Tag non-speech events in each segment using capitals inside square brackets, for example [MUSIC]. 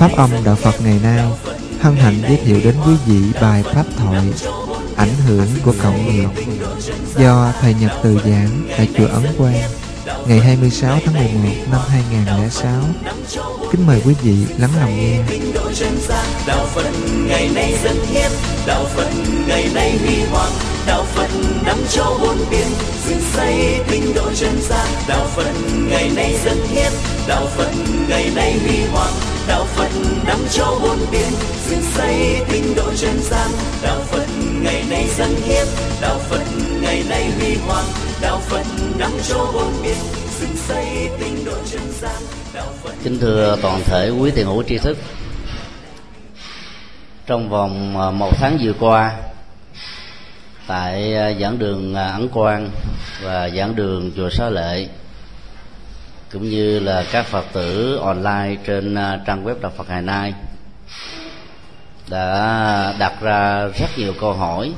Pháp âm Đạo Phật ngày nay hân hạnh giới thiệu đến quý vị bài Pháp thoại, Ảnh hưởng của cộng nghiệp do Thầy Nhật Từ giảng tại chùa Ấn Quang, ngày 26 tháng 11 năm 2006. Kính mời quý vị lắng lòng nghe. đạo phật ngày nay dân hiến đạo phật ngày nay huy hoàng đạo phật nắm châu bốn biển dựng xây tinh độ chân gian đạo phật ngày nay dân hiến đạo phật ngày nay huy hoàng đạo phật năm châu bốn biển dựng xây tinh độ chân gian. Đạo phật ngày nay dân hiến đạo phật ngày nay huy hoàng. Đạo phật năm châu bốn biển dựng xây tinh độ chân gian. Đạo phật Kính thưa toàn thể quý thiền hữu tri thức Trong vòng à, một tháng vừa qua Tại à, giảng đường à, Ấn Quang và giảng đường Chùa Xá Lệ cũng như là các Phật tử online trên à, trang web Đạo Phật Hải Nay Đã đặt ra rất nhiều câu hỏi.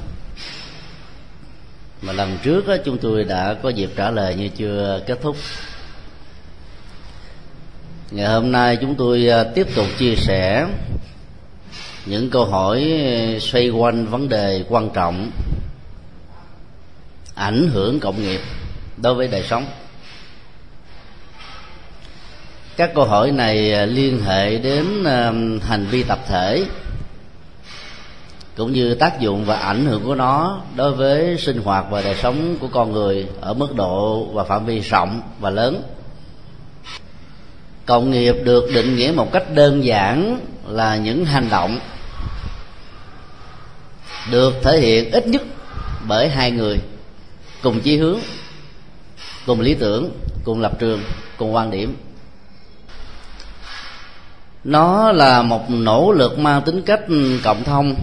Mà lần trước đó, chúng tôi đã có dịp trả lời như chưa kết thúc. Ngày hôm nay chúng tôi à, tiếp tục chia sẻ những câu hỏi xoay quanh vấn đề quan trọng ảnh hưởng cộng nghiệp đối với đời sống các câu hỏi này à, liên hệ đến à, hành vi tập thể cũng như tác dụng và ảnh hưởng của nó đối với sinh hoạt và đời sống của con người ở mức độ và phạm vi rộng và lớn. Cộng nghiệp được định nghĩa một cách đơn giản là những hành động được thể hiện ít nhất bởi hai người, cùng chí hướng, cùng lý tưởng, cùng lập trường, cùng quan điểm nó là một nỗ lực mang tính cách cộng thông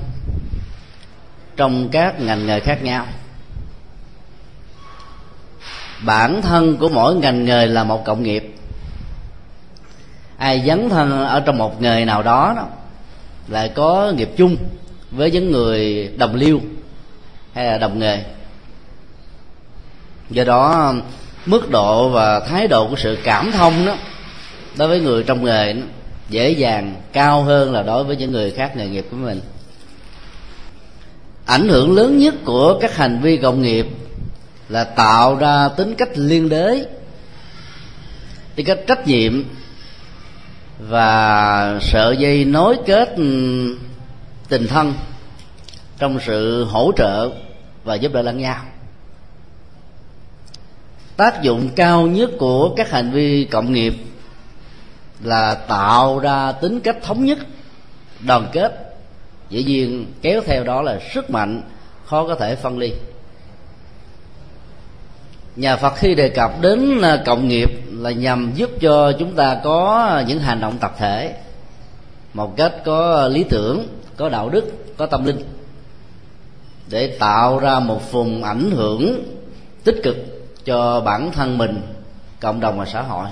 trong các ngành nghề khác nhau. Bản thân của mỗi ngành nghề là một cộng nghiệp. Ai dấn thân ở trong một nghề nào đó, đó lại có nghiệp chung với những người đồng liêu hay là đồng nghề. Do đó mức độ và thái độ của sự cảm thông đó đối với người trong nghề đó, dễ dàng, cao hơn là đối với những người khác nghề nghiệp của mình. Ảnh hưởng lớn nhất của các hành vi cộng nghiệp là tạo ra tính cách liên đới, tính cách trách nhiệm và sợi dây nối kết ừ, tình thân trong sự hỗ trợ và giúp đỡ lẫn nhau. Tác dụng cao nhất của các hành vi cộng nghiệp là tạo ra tính cách thống nhất, đoàn kết. Dĩ nhiên, kéo theo đó là sức mạnh, khó có thể phân ly. Nhà phật khi đề cập đến à, cộng nghiệp là nhằm giúp cho chúng ta có những hành động tập thể, một cách có lý tưởng, có đạo đức, có tâm linh, để tạo ra một vùng ảnh hưởng tích cực cho bản thân mình, cộng đồng và xã hội.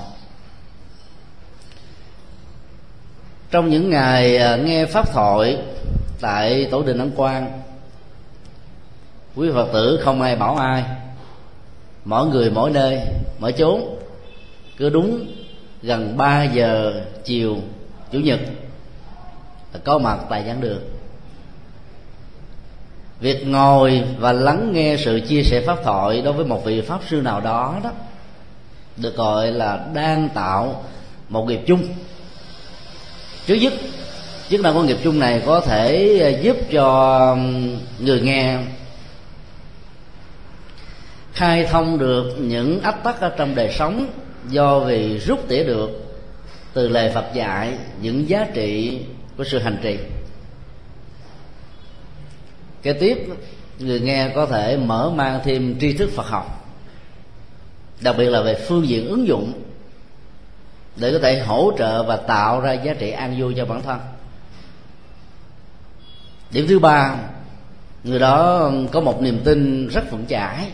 Trong những ngày à, nghe pháp thoại tại tổ đình ấn quang, quý phật tử không ai bảo ai. Mỗi người mỗi nơi, mỗi chốn, cứ đúng gần 3 giờ chiều, chủ nhật, là có mặt tại giảng đường. Việc ngồi và lắng nghe sự chia sẻ pháp thoại đối với một vị pháp sư nào đó đó, được gọi là đang tạo một nghiệp chung trước nhất chức năng của nghiệp chung này có thể ờ, giúp cho người nghe khai thông được những ách tắc ở trong đời sống do vì rút tỉa được từ lời Phật dạy những giá trị của sự hành trì. Kế tiếp, người nghe có thể mở mang thêm tri thức Phật học, đặc biệt là về phương diện ứng dụng để có thể hỗ trợ và tạo ra giá trị an vui cho bản thân. Điểm thứ ba, người đó có một niềm tin rất vững chãi,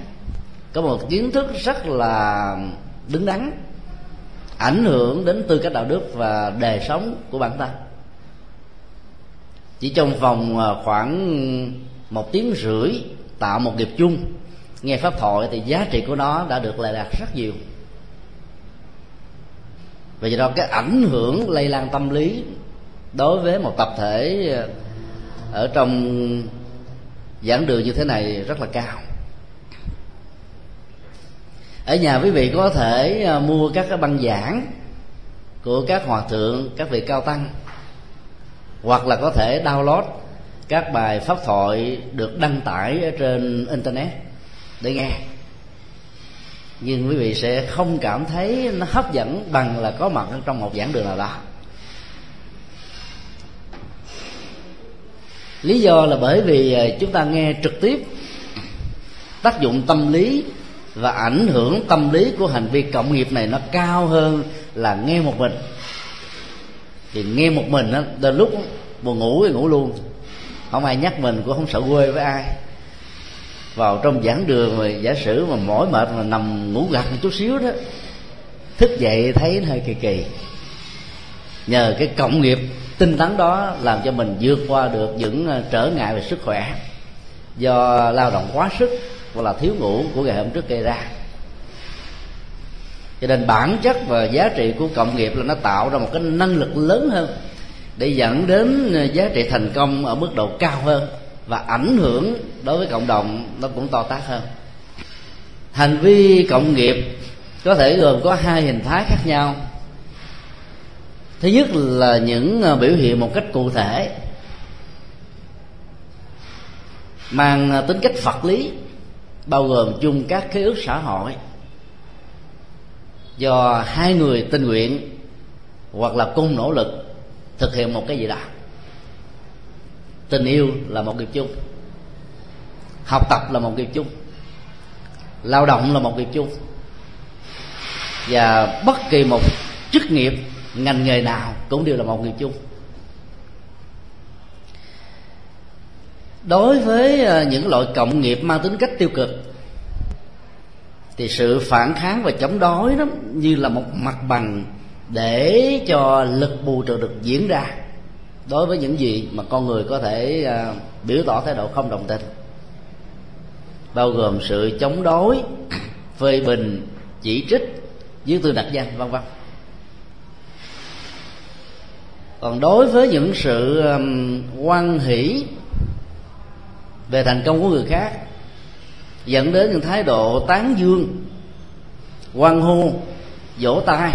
có một kiến thức rất là đứng đắn, ảnh hưởng đến tư cách đạo đức và đời sống của bản thân. Chỉ trong vòng à, khoảng một tiếng rưỡi tạo một nghiệp chung, nghe pháp thoại thì giá trị của nó đã được lệ đạt rất nhiều và do đó cái ảnh hưởng lây lan tâm lý đối với một tập thể ờ, ở trong giảng đường như thế này rất là cao. Ở nhà quý vị có thể ờ, mua các cái băng giảng của các hòa thượng, các vị cao tăng, hoặc là có thể download các bài pháp thoại được đăng tải ở trên internet để nghe nhưng quý vị sẽ không cảm thấy nó hấp dẫn bằng là có mặt trong một giảng đường nào đó. Lý do là bởi vì à, chúng ta nghe trực tiếp tác dụng tâm lý và ảnh hưởng tâm lý của hành vi cộng nghiệp này nó cao hơn là nghe một mình. Thì nghe một mình á đôi lúc buồn ngủ thì ngủ luôn. Không ai nhắc mình cũng không sợ quê với ai vào trong giảng đường mà giả sử mà mỏi mệt mà nằm ngủ gật một chút xíu đó, thức dậy thấy hơi kỳ kỳ. Nhờ cái cộng nghiệp tinh tấn đó làm cho mình vượt qua được những ờ, trở ngại về sức khỏe. Do lao động quá sức hoặc là thiếu ngủ của ngày hôm trước gây ra. Cho nên bản chất và giá trị của cộng nghiệp là nó tạo ra một cái năng lực lớn hơn để dẫn đến ờ, giá trị thành công ở mức độ cao hơn và ảnh hưởng đối với cộng đồng nó cũng to tát hơn. Hành vi cộng nghiệp có thể gồm có hai hình thái khác nhau. Thứ nhất là những ờ, biểu hiện một cách cụ thể, mang ờ, tính cách vật lý, bao gồm chung các khế ước xã hội. Do hai người tình nguyện hoặc là cùng nỗ lực thực hiện một cái gì đó tình yêu là một nghiệp chung. Học tập là một nghiệp chung. Lao động là một nghiệp chung. Và bất kỳ một chức nghiệp, ngành nghề nào cũng đều là một nghiệp chung. Đối với ờ, những loại cộng nghiệp mang tính cách tiêu cực, thì sự phản kháng và chống đối đó như là một mặt bằng để cho lực bù trừ được diễn ra đối với những gì mà con người có thể à, biểu tỏ thái độ không đồng tình. Bao gồm sự chống đối [COUGHS] phê bình chỉ trích dưới tư đặc danh vân vân. Còn đối với những sự um, quan hỷ về thành công của người khác dẫn đến những thái độ tán dương quan hô vỗ tay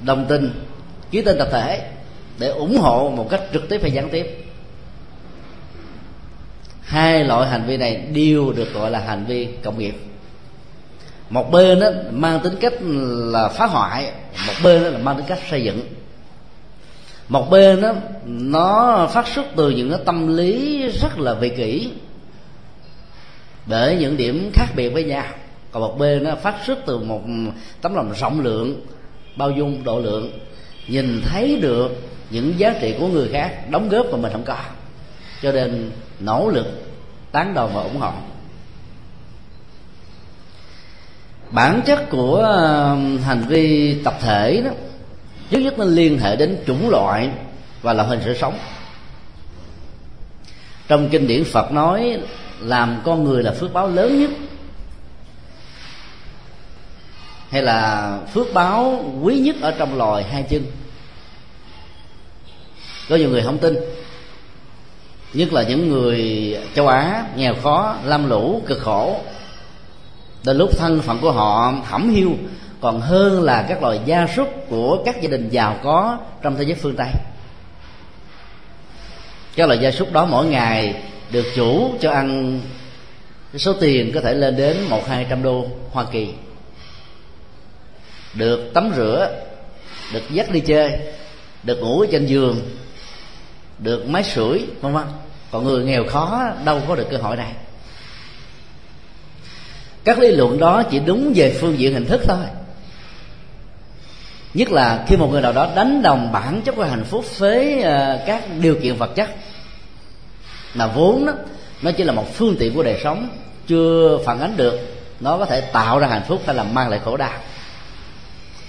đồng tình ký tên tập thể để ủng hộ một cách trực tiếp hay gián tiếp. Hai loại hành vi này đều được gọi là hành vi cộng nghiệp. Một bên đó mang tính cách là phá hoại, một bên đó là mang tính cách xây dựng. Một bên đó nó phát xuất từ những cái tâm lý rất là vị kỷ, để những điểm khác biệt với nhau. Còn một bên nó phát xuất từ một tấm lòng rộng lượng, bao dung độ lượng nhìn thấy được những giá trị của người khác, đóng góp mà mình không có. Cho nên nỗ lực tán đồng và ủng hộ. Bản chất của um, hành vi tập thể đó, trước nhất nó liên hệ đến chủng loại và là hình sự sống. Trong kinh điển phật nói, làm con người là phước báo lớn nhất hay là phước báo quý nhất ở trong loài hai chân? Có nhiều người không tin. Nhất là những người châu á, nghèo khó, lam lũ, cực khổ. Đến lúc thân phận của họ thẩm hiu, còn hơn là các loài gia súc của các gia đình giàu có trong thế giới phương tây. Các loài gia súc đó mỗi ngày được chủ cho ăn số tiền có thể lên đến một hai trăm đô hoa kỳ được tắm rửa, được dắt đi chơi, được ngủ ở trên giường, được máy sưởi, vân vân. Còn người nghèo khó, đâu có được cơ hội này. Các lý luận đó chỉ đúng về phương diện hình thức thôi. Nhất là khi một người nào đó đánh đồng bản chất của hạnh phúc với ờ, các điều kiện vật chất. Mà vốn đó, nó chỉ là một phương tiện của đời sống, chưa phản ánh được, nó có thể tạo ra hạnh phúc hay là mang lại khổ đau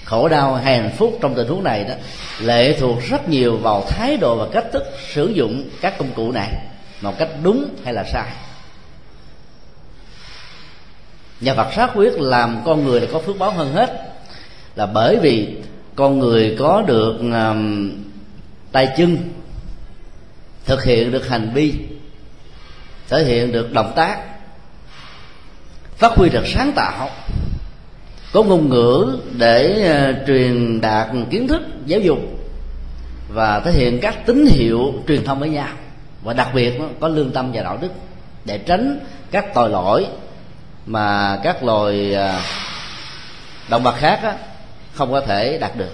khổ đau hay hạnh phúc trong tình huống này đó lệ thuộc rất nhiều vào thái độ và cách thức sử dụng các công cụ này một cách đúng hay là sai. Nhà Phật xác quyết làm con người là có phước báo hơn hết là bởi vì con người có được um, tay chân thực hiện được hành vi thể hiện được động tác phát huy được sáng tạo có ngôn ngữ để uh, truyền đạt kiến thức giáo dục và thể hiện các tín hiệu truyền thông với nhau. Và đặc biệt có lương tâm và đạo đức để tránh các tội lỗi mà các loài uh, động vật khác không có thể đạt được.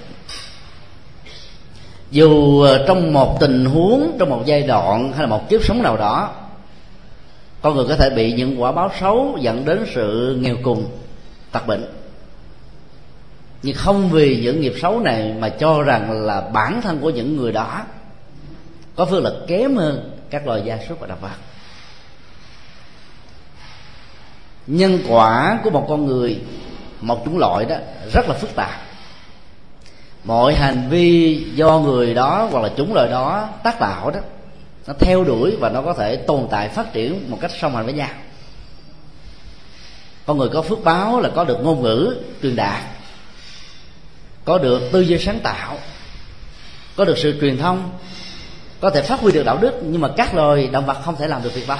Dù uh, trong một tình huống trong một giai đoạn hay là một kiếp sống nào đó con người có thể bị những quả báo xấu dẫn đến sự nghèo cùng tật bệnh nhưng không vì những nghiệp xấu này mà cho rằng là bản thân của những người đó có phước lực kém hơn các loài gia súc và động vật nhân quả của một con người, một chủng loại đó, rất là phức tạp. Mọi hành vi do người đó hoặc là chủng loại đó tác tạo đó, nó theo đuổi và nó có thể tồn tại, phát triển một cách song hành với nhau. Con người có phước báo là có được ngôn ngữ, truyền đạt có được tư duy sáng tạo có được sự truyền thông có thể phát huy được đạo đức nhưng mà các loài động vật không thể làm được việc đó.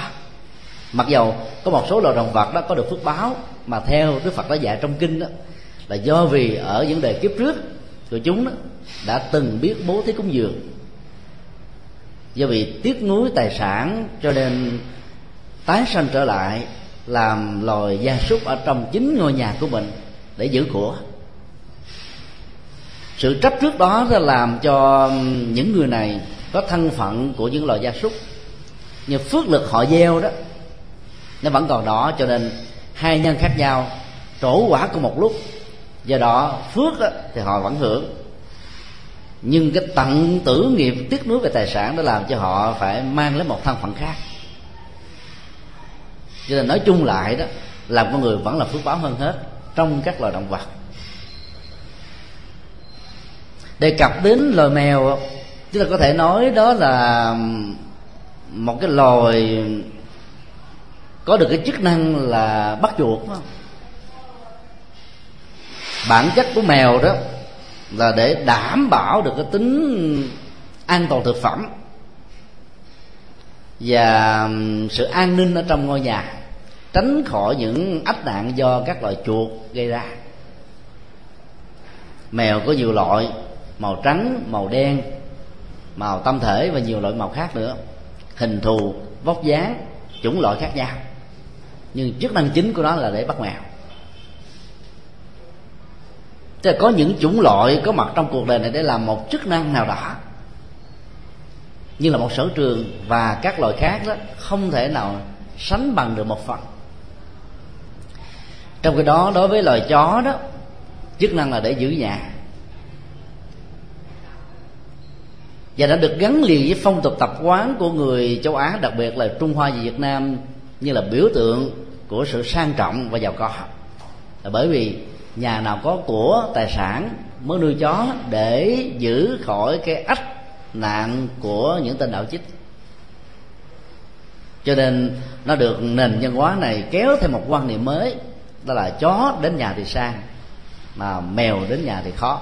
Mặc dầu có một số loài động vật đó có được phước báo mà theo đức phật đã dạy trong kinh đó là do vì ở những đời kiếp trước của chúng đó, đã từng biết bố thí cúng dường. Do vì tiếc nuối tài sản cho nên tái sanh trở lại làm loài gia súc ở trong chính ngôi nhà của mình để giữ của sự trách trước đó đã làm cho những người này có thân phận của những loài gia súc. Nhưng phước lực họ gieo đó nó vẫn còn đó cho nên hai nhân khác nhau trổ quả cùng một lúc. Do đó phước đó, thì họ vẫn hưởng. Nhưng cái tận tử nghiệp tiếc nuối về tài sản đã làm cho họ phải mang lấy một thân phận khác. Cho nên nói chung lại đó làm con người vẫn là phước báo hơn hết trong các loài động vật đề cập đến loài mèo chúng ta có thể nói đó là một cái loài có được cái chức năng là bắt chuột không? bản chất của mèo đó là để đảm bảo được cái tính an toàn thực phẩm và sự an ninh ở trong ngôi nhà tránh khỏi những ách nạn do các loài chuột gây ra mèo có nhiều loại màu trắng, màu đen, màu tâm thể và nhiều loại màu khác nữa. Hình thù, vóc dáng, chủng loại khác nhau. Nhưng chức năng chính của nó là để bắt mèo. Tức là có những chủng loại có mặt trong cuộc đời này để làm một chức năng nào đó. Như là một sở trường và các loài khác đó, không thể nào sánh bằng được một phần. Trong cái đó, đối với loài chó đó, chức năng là để giữ nhà. Và đã được gắn liền với phong tục tập quán của người châu Á, đặc biệt là Trung Hoa và Việt Nam, như là biểu tượng của sự sang trọng và giàu có. Là bởi vì nhà nào có của tài sản mới nuôi chó để giữ khỏi cái ách nạn của những tên đạo chích. Cho nên nó được nền văn hóa này kéo thêm một quan niệm mới, đó là chó đến nhà thì sang, mà mèo đến nhà thì khó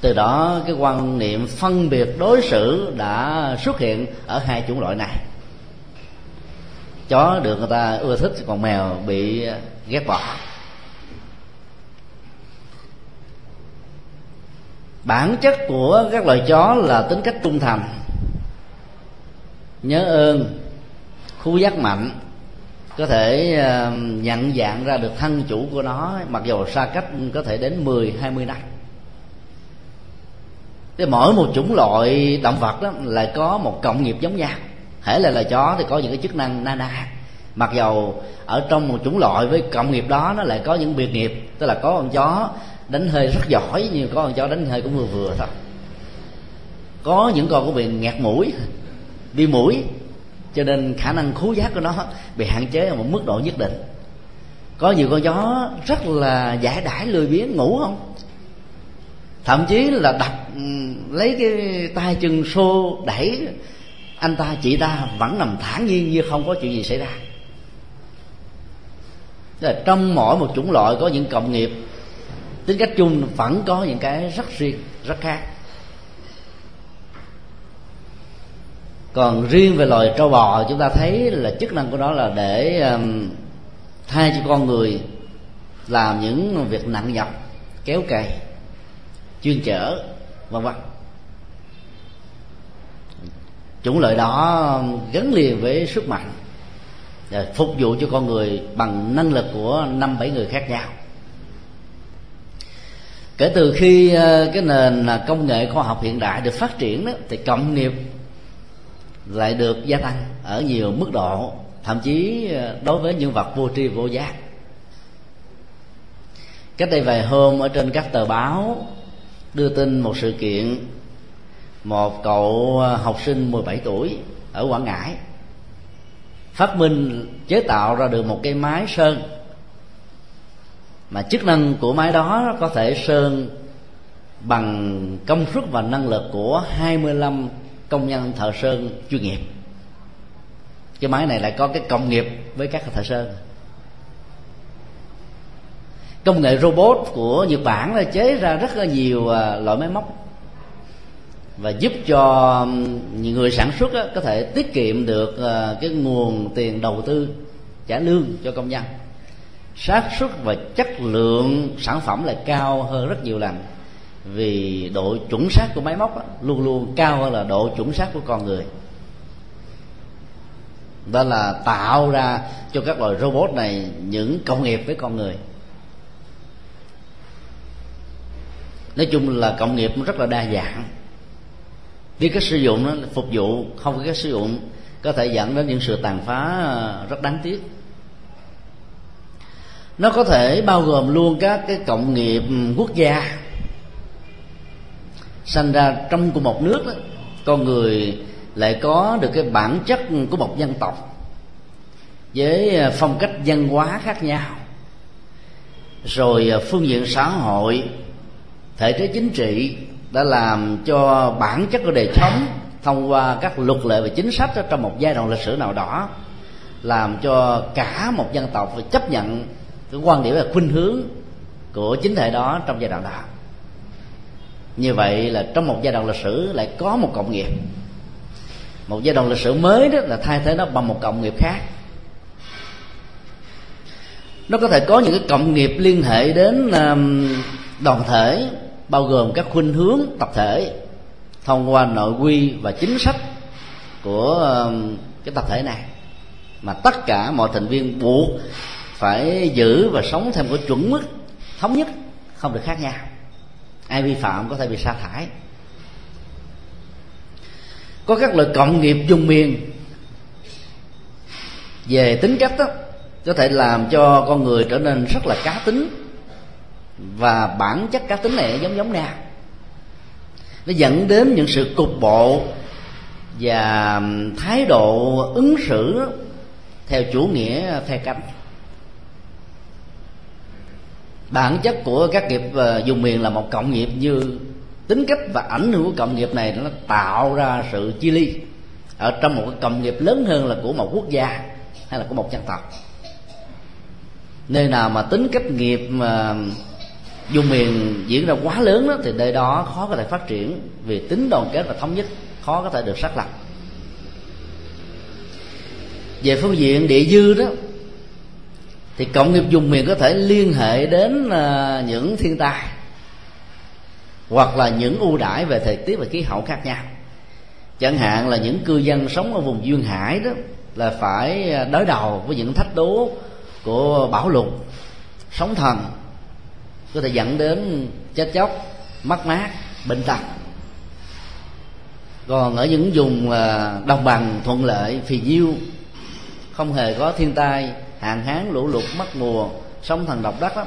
từ đó cái quan niệm phân biệt đối xử đã xuất hiện ở hai chủng loại này. Chó được người ta ưa thích còn mèo bị ghét bỏ. Bản chất của các loài chó là tính cách trung thành, nhớ ơn, khu giác mạnh, có thể ờ, nhận dạng ra được thân chủ của nó, mặc dù xa cách có thể đến 10 20 năm thì mỗi một chủng loại động vật đó lại có một cộng nghiệp giống nhau. Hễ là loài chó thì có những cái chức năng na na mặc dầu ở trong một chủng loại với cộng nghiệp đó, nó lại có những biệt nghiệp. Tức là có con chó đánh hơi rất giỏi, nhưng có con chó đánh hơi cũng vừa vừa thôi. Có những con có bị nghẹt mũi đi mũi, cho nên khả năng khú giác của nó bị hạn chế ở một mức độ nhất định. Có nhiều con chó rất là giải đãi lười biếng, ngủ không? Thậm chí là đập ừ, lấy cái tay chân xô đẩy anh ta chị ta vẫn nằm thản nhiên như không có chuyện gì xảy ra. Tức là trong mỗi một chủng loại có những cộng nghiệp tính cách chung vẫn có những cái rất riêng rất khác. Còn riêng về loài trâu bò chúng ta thấy là chức năng của nó là để um, thay cho con người làm những việc nặng nhọc kéo cày chuyên chở vân vân. Chủng loại đó gắn liền với sức mạnh để phục vụ cho con người bằng năng lực của năm bảy người khác nhau. Kể từ khi à, cái nền à, công nghệ khoa học hiện đại được phát triển đó, thì cộng nghiệp lại được gia tăng ở nhiều mức độ thậm chí đối với những vật vô tri vô giác. Cách đây vài hôm ở trên các tờ báo đưa tin một sự kiện. Một cậu à, học sinh 17 tuổi ở Quảng Ngãi phát minh chế tạo ra được một cái máy sơn. Mà chức năng của máy đó có thể sơn bằng công suất và năng lực của 25 công nhân thợ sơn chuyên nghiệp. Cái máy này lại có cái công nghiệp với các thợ sơn công nghệ robot của nhật bản là chế ra rất là nhiều à, loại máy móc và giúp cho những người sản xuất có thể tiết kiệm được à, cái nguồn tiền đầu tư trả lương cho công nhân. Xác suất và chất lượng sản phẩm lại cao hơn rất nhiều lần vì độ chuẩn xác của máy móc đó, luôn luôn cao hơn là độ chuẩn xác của con người. Đó là tạo ra cho các loài robot này những công nghiệp với con người. Nói chung là công nghiệp rất là đa dạng. Biết cách sử dụng nó phục vụ không có cách sử dụng có thể dẫn đến những sự tàn phá ờ, rất đáng tiếc. Nó có thể bao gồm luôn các cái cộng nghiệp ừ, quốc gia sanh ra trong cùng một nước đó, con người lại có được cái bản chất của một dân tộc với ờ, phong cách văn hóa khác nhau. Rồi ờ, phương diện xã hội thể chế chính trị đã làm cho bản chất của đời sống thông qua các luật lệ và chính sách trong một giai đoạn lịch sử nào đó, làm cho cả một dân tộc phải chấp nhận cái quan điểm và khuynh hướng của chính thể đó trong giai đoạn đó. Như vậy là trong một giai đoạn lịch sử lại có một cộng nghiệp. Một giai đoạn lịch sử mới đó là thay thế nó bằng một cộng nghiệp khác. Nó có thể có những cái cộng nghiệp liên hệ đến đoàn thể bao gồm các khuynh hướng tập thể thông qua nội quy và chính sách của um, cái tập thể này. Mà tất cả mọi thành viên buộc phải giữ và sống theo một chuẩn mức thống nhất, không được khác nhau. Ai vi phạm có thể bị sa thải. Có các loại cộng nghiệp dùng miền về tính cách đó, có thể làm cho con người trở nên rất là cá tính và bản chất cá tính này giống giống nhau nó dẫn đến những sự cục bộ và thái độ ứng xử theo chủ nghĩa phe cánh. Bản chất của các nghiệp ờ, dùng miền là một cộng nghiệp như tính cách và ảnh hưởng của cộng nghiệp này nó tạo ra sự chia ly ở trong một cái cộng nghiệp lớn hơn là của một quốc gia hay là của một dân tộc. Nơi nào mà tính cách nghiệp mà dùng miền diễn ra quá lớn đó, thì nơi đó khó có thể phát triển vì tính đoàn kết và thống nhất khó có thể được xác lập. Về phương diện địa dư đó thì cộng nghiệp dùng miền có thể liên hệ đến à, những thiên tai hoặc là những ưu đãi về thời tiết và khí hậu khác nhau. Chẳng hạn là những cư dân sống ở vùng duyên hải đó là phải à, đối đầu với những thách đố của bão lụt sóng thần có thể dẫn đến chết chóc, mất mát, bệnh tật. Còn ở những vùng à, đồng bằng thuận lợi phì nhiêu, không hề có thiên tai, hạn hán, lũ lụt, mất mùa, sóng thần độc đất lắm,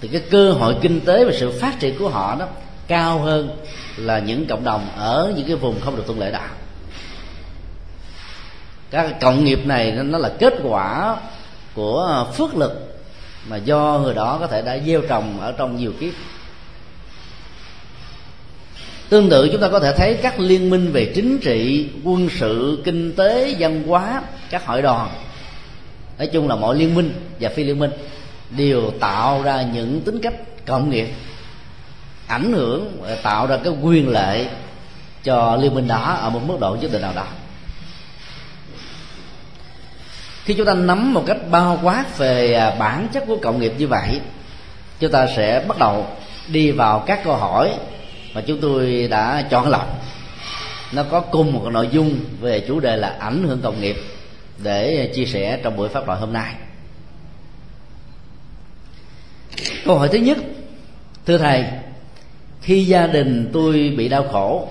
thì cái cơ hội kinh tế và sự phát triển của họ đó cao hơn là những cộng đồng ở những cái vùng không được thuận lợi đạo các cộng nghiệp này nó là kết quả của à, phước lực mà do người đó có thể đã gieo trồng ở trong nhiều kiếp. Tương tự chúng ta có thể thấy các liên minh về chính trị, quân sự, kinh tế, văn hóa, các hội đoàn. Nói chung là mọi liên minh và phi liên minh đều tạo ra những tính cách cộng nghiệp, ảnh hưởng tạo ra cái quyền lợi cho liên minh đó ở một mức độ nhất định nào đó khi chúng ta nắm một cách bao quát về à, bản chất của cộng nghiệp như vậy, chúng ta sẽ bắt đầu đi vào các câu hỏi mà chúng tôi đã chọn lọc. Nó có cùng một nội dung về chủ đề là ảnh hưởng cộng nghiệp để chia sẻ trong buổi pháp thoại hôm nay. Câu hỏi thứ nhất, thưa thầy, khi gia đình tôi bị đau khổ,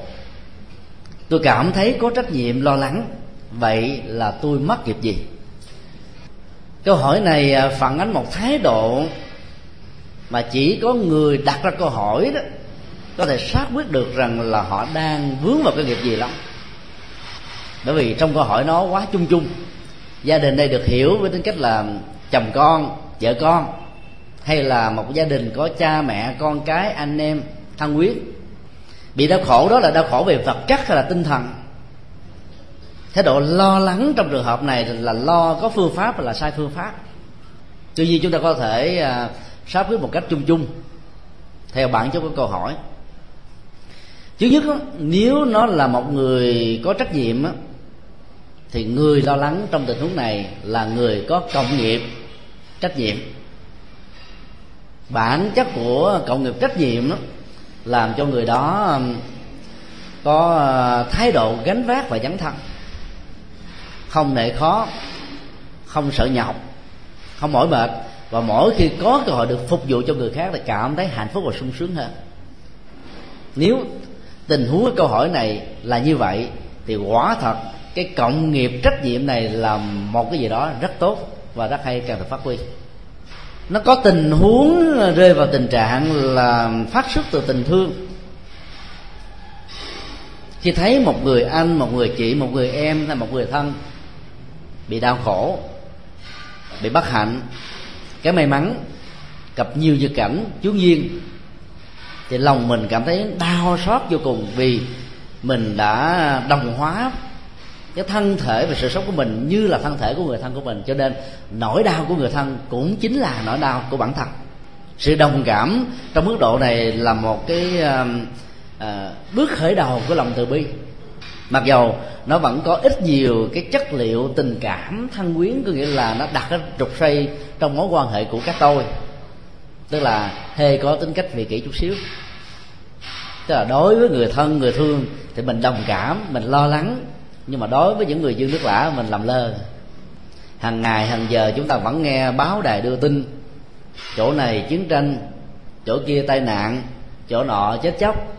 tôi cảm thấy có trách nhiệm lo lắng, vậy là tôi mất nghiệp gì? Câu hỏi này à, phản ánh một thái độ mà chỉ có người đặt ra câu hỏi đó có thể xác quyết được rằng là họ đang vướng vào cái nghiệp gì lắm. Bởi vì trong câu hỏi nó quá chung chung, gia đình đây được hiểu với tính cách là chồng con, vợ con, hay là một gia đình có cha mẹ, con cái, anh em thân quyết bị đau khổ đó là đau khổ về vật chất hay là tinh thần? Thái độ lo lắng trong trường hợp này là lo có phương pháp hay là sai phương pháp. Tuy nhiên chúng ta có thể à, sắp xếp một cách chung chung theo bản chất của câu hỏi. Thứ nhất nếu nó là một người có trách nhiệm thì người lo lắng trong tình huống này là người có cộng nghiệp trách nhiệm. Bản chất của cộng nghiệp trách nhiệm đó làm cho người đó có à, thái độ gánh vác và dấn thân không nệ khó, không sợ nhọc, không mỏi mệt. Và mỗi khi có cơ hội được phục vụ cho người khác thì cảm thấy hạnh phúc và sung sướng hơn. Nếu tình huống câu hỏi này là như vậy, thì quả thật cái cộng nghiệp trách nhiệm này là một cái gì đó rất tốt và rất hay cần được phát huy. Nó có tình huống rơi vào tình trạng là phát xuất từ tình thương. Khi thấy một người anh, một người chị, một người em hay một người thân bị đau khổ bị bất hạnh cái may mắn gặp nhiều dự cảnh chú duyên thì lòng mình cảm thấy đau xót vô cùng vì mình đã đồng hóa cái thân thể và sự sống của mình như là thân thể của người thân của mình. Cho nên nỗi đau của người thân cũng chính là nỗi đau của bản thân. Sự đồng cảm trong mức độ này là một cái uh, uh, bước khởi đầu của lòng từ bi mặc dầu nó vẫn có ít nhiều cái chất liệu tình cảm, thân quyến, có nghĩa là nó đặt cái trục xây trong mối quan hệ của các tôi. Tức là hề có tính cách vị kỷ chút xíu. Tức là đối với người thân, người thương thì mình đồng cảm, mình lo lắng. Nhưng mà đối với những người dương nước lã, mình làm lơ. Hàng ngày, hàng giờ chúng ta vẫn nghe báo đài đưa tin. Chỗ này chiến tranh, chỗ kia tai nạn, chỗ nọ chết chóc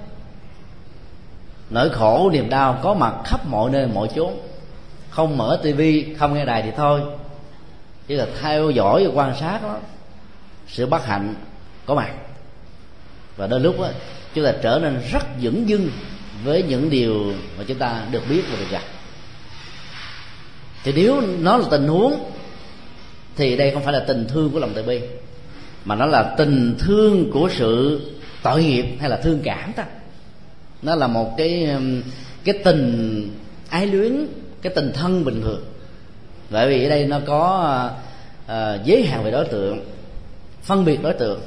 nỗi khổ niềm đau có mặt khắp mọi nơi mọi chốn. Không mở tivi không nghe đài thì thôi. Chỉ là theo dõi và quan sát đó. Sự bất hạnh có mặt. Và đôi lúc đó, chúng ta trở nên rất dững dưng với những điều mà chúng ta được biết và được gặp. Thì nếu nó là tình huống thì đây không phải là tình thương của lòng từ bi mà nó là tình thương của sự tội nghiệp hay là thương cảm ta nó là một cái um, cái tình ái luyến cái tình thân bình thường. Bởi vì ở đây nó có uh, ờ, giới hạn về đối tượng phân biệt đối tượng.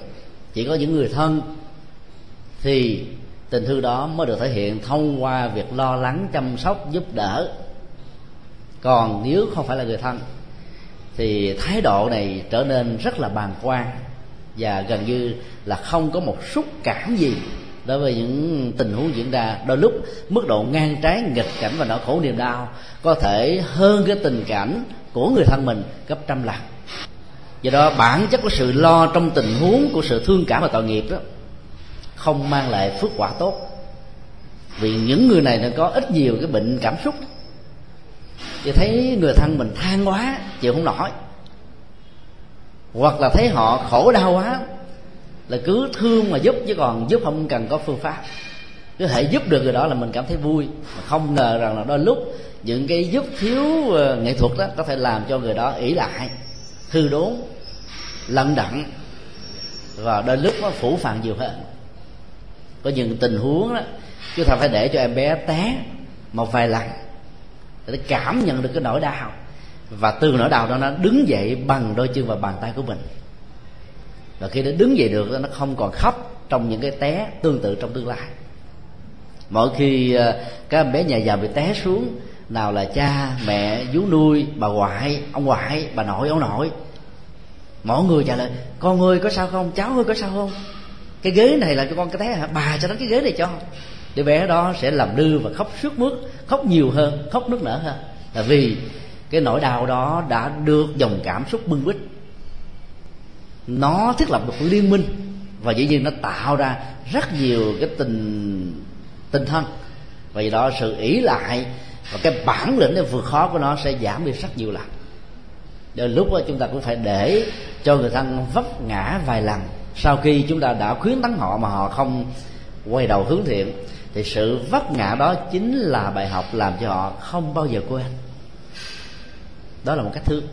Chỉ có những người thân thì tình thương đó mới được thể hiện thông qua việc lo lắng chăm sóc giúp đỡ. Còn nếu không phải là người thân thì thái độ này trở nên rất là bàng quan và gần như là không có một xúc cảm gì đối với những tình huống diễn ra, đôi lúc mức độ ngang trái, nghịch cảnh và nỗi khổ niềm đau có thể hơn cái tình cảnh của người thân mình gấp trăm lần. Do đó, bản chất của sự lo trong tình huống của sự thương cảm và tội nghiệp đó không mang lại phước quả tốt. Vì những người này nó có ít nhiều cái bệnh cảm xúc. Thì thấy người thân mình than quá, chịu không nổi. Hoặc là thấy họ khổ đau quá là cứ thương mà giúp, chứ còn giúp không cần có phương pháp. Cứ thể giúp được người đó là mình cảm thấy vui, mà không ngờ rằng là đôi lúc những cái giúp thiếu ờ, nghệ thuật đó có thể làm cho người đó ỷ lại, thư đốn lận đận và đôi lúc nó phủ phàng nhiều hơn. Có những tình huống đó, chúng ta phải để cho em bé té một vài lần để cảm nhận được cái nỗi đau, và từ nỗi đau đó nó đứng dậy bằng đôi chân và bàn tay của mình và khi nó đứng dậy được, nó không còn khóc trong những cái té tương tự trong tương lai. Mỗi khi à, các em bé nhà giàu bị té xuống, nào là cha, mẹ, vú nuôi, bà ngoại, ông ngoại, bà nội, ông nội mọi người trả lời, con ơi, có sao không? Cháu ơi, có sao không? Cái ghế này là cho con cái té hả? Bà cho nó cái ghế này cho. Đứa bé đó sẽ làm đư và khóc suốt mướt, khóc nhiều hơn, khóc nước nở hơn. Là vì cái nỗi đau đó đã được dòng cảm xúc bưng bít nó thiết lập một liên minh và dĩ nhiên nó tạo ra rất nhiều cái tình tình thân. Vì đó sự ỷ lại và cái bản lĩnh để vượt khó của nó sẽ giảm đi rất nhiều lần. Đến lúc đó chúng ta cũng phải để cho người thân vấp ngã vài lần. Sau khi chúng ta đã khuyến tấn họ mà họ không quay đầu hướng thiện, thì sự vấp ngã đó chính là bài học làm cho họ không bao giờ quên. Đó là một cách thương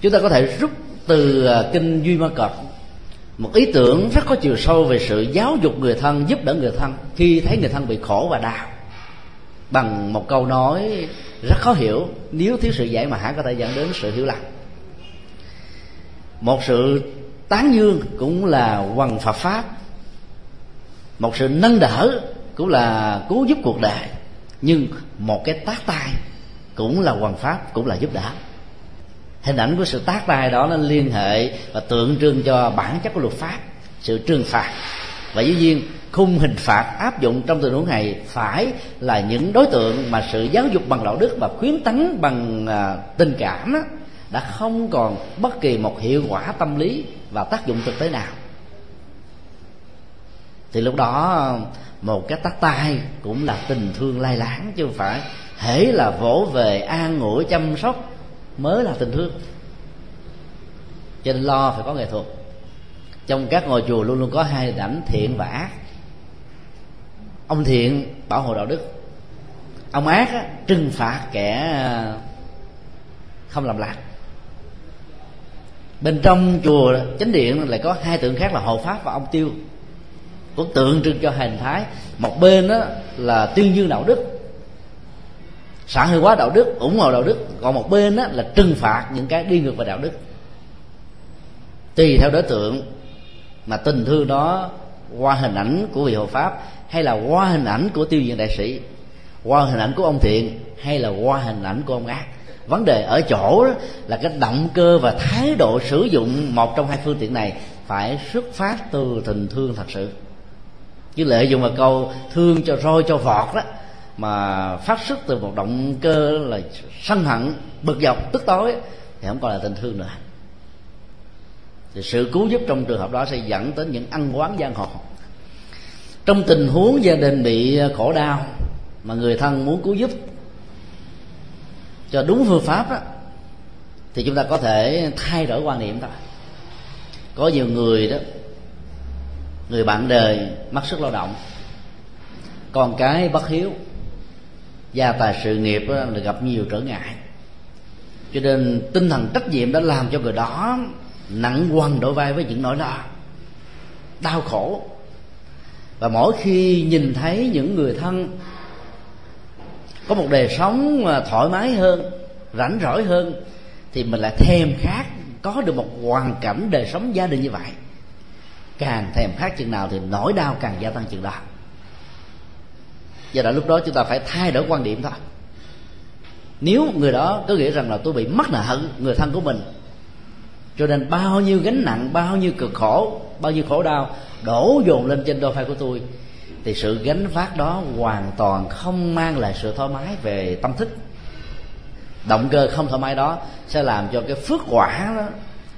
chúng ta có thể rút từ à, kinh duy ma cật một ý tưởng rất có chiều sâu về sự giáo dục người thân, giúp đỡ người thân khi thấy người thân bị khổ và đau. Bằng một câu nói rất khó hiểu, nếu thiếu sự giải mã có thể dẫn đến sự hiểu lầm. Một sự tán dương cũng là quần phật pháp. Một sự nâng đỡ cũng là cứu giúp cuộc đời. Nhưng một cái tác tay cũng là hoàng pháp, cũng là giúp đỡ hình ảnh của sự tác tay đó nó liên hệ và tượng trưng cho bản chất của luật pháp sự trừng phạt. Và dĩ nhiên khung hình phạt áp dụng trong tình huống này phải là những đối tượng mà sự giáo dục bằng đạo đức và khuyến tấn bằng à, tình cảm đó, đã không còn bất kỳ một hiệu quả tâm lý và tác dụng thực tế nào. Thì lúc đó một cái tắt tay cũng là tình thương lai láng chứ không phải hễ là vỗ về an ngủ chăm sóc mới là tình thương. Cho nên lo phải có nghệ thuật. Trong các ngôi chùa luôn luôn có hai đảnh thiện và ác. Ông thiện bảo hộ đạo đức. Ông ác á, trừng phạt kẻ à, không làm lạc. Bên trong chùa chánh điện lại có hai tượng khác là hộ pháp và ông tiêu. Cũng tượng trưng cho hình thái. Một bên đó là tuyên dương đạo đức xã hội hóa đạo đức, ủng hộ đạo đức, còn một bên đó là trừng phạt những cái đi ngược về đạo đức. Tùy theo đối tượng mà tình thương đó qua hình ảnh của vị hộ pháp, hay là qua hình ảnh của tiêu diện đại sĩ, qua hình ảnh của ông thiện, hay là qua hình ảnh của ông ác. Vấn đề ở chỗ đó là cái động cơ và thái độ sử dụng một trong hai phương tiện này phải xuất phát từ tình thương thật sự. Chứ lợi dụng vào câu thương cho roi cho vọt đó mà phát xuất từ một động cơ là sân hận bực dọc tức tối thì không còn là tình thương nữa. Thì sự cứu giúp trong trường hợp đó sẽ dẫn đến những ăn quán giang hồ. Trong tình huống gia đình bị à, khổ đau mà người thân muốn cứu giúp cho đúng phương pháp đó, thì chúng ta có thể thay đổi quan niệm thôi có nhiều người đó người bạn đời mất sức lao động con cái bất hiếu gia tài sự nghiệp là gặp nhiều trở ngại. Cho nên tinh thần trách nhiệm đã làm cho người đó nặng quằn đổi vai với những nỗi lo, đau khổ. Và mỗi khi nhìn thấy những người thân có một đời sống thoải mái hơn, rảnh rỗi hơn, thì mình lại thèm khát có được một hoàn cảnh đời sống gia đình như vậy. Càng thèm khát chừng nào thì nỗi đau càng gia tăng chừng đó do đó lúc đó chúng ta phải thay đổi quan điểm thôi. Nếu người đó có nghĩa rằng là tôi bị mất nợ người thân của mình, cho nên bao nhiêu gánh nặng, bao nhiêu cực khổ, bao nhiêu khổ đau đổ dồn lên trên đôi vai của tôi, thì sự gánh vác đó hoàn toàn không mang lại sự thoải mái về tâm thức. Động cơ không thoải mái đó sẽ làm cho cái phước quả đó,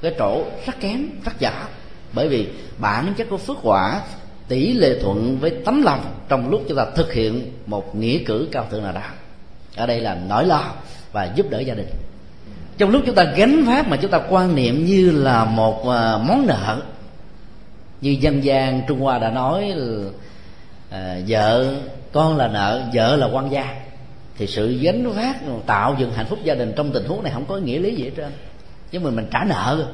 cái chỗ rất kém, rất giả. Bởi vì bản chất của phước quả tỷ lệ thuận với tấm lòng trong lúc chúng ta thực hiện một nghĩa cử cao thượng nào đó ở đây là nỗi lo và giúp đỡ gia đình. Trong lúc chúng ta gánh vác mà chúng ta quan niệm như là một à, món nợ như dân gian trung hoa đã nói à, vợ con là nợ vợ là quan gia thì sự gánh vác tạo dựng hạnh phúc gia đình trong tình huống này không có nghĩa lý gì hết trơn. Chứ mình mình trả nợ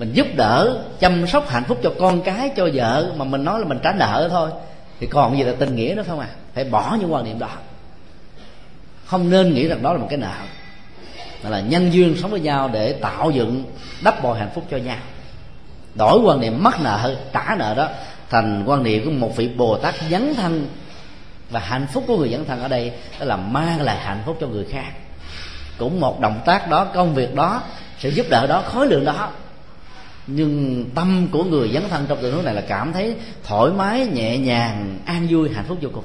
mình giúp đỡ, chăm sóc hạnh phúc cho con cái, cho vợ, mà mình nói là mình trả nợ thôi. Thì còn gì là tình nghĩa nữa không à? Phải bỏ những quan niệm đó. Không nên nghĩ rằng đó là một cái nợ, mà là nhân duyên sống với nhau để tạo dựng, đắp bồi hạnh phúc cho nhau. Đổi quan niệm mắc nợ, trả nợ đó, thành quan niệm của một vị bồ tát dấn thân và hạnh phúc của người dấn thân ở đây, đó là mang lại hạnh phúc cho người khác. Cũng một động tác đó, công việc đó, sự giúp đỡ đó, khối lượng đó nhưng tâm của người dấn thân trong tình huống này là cảm thấy thoải mái, nhẹ nhàng, an vui, hạnh phúc vô cùng.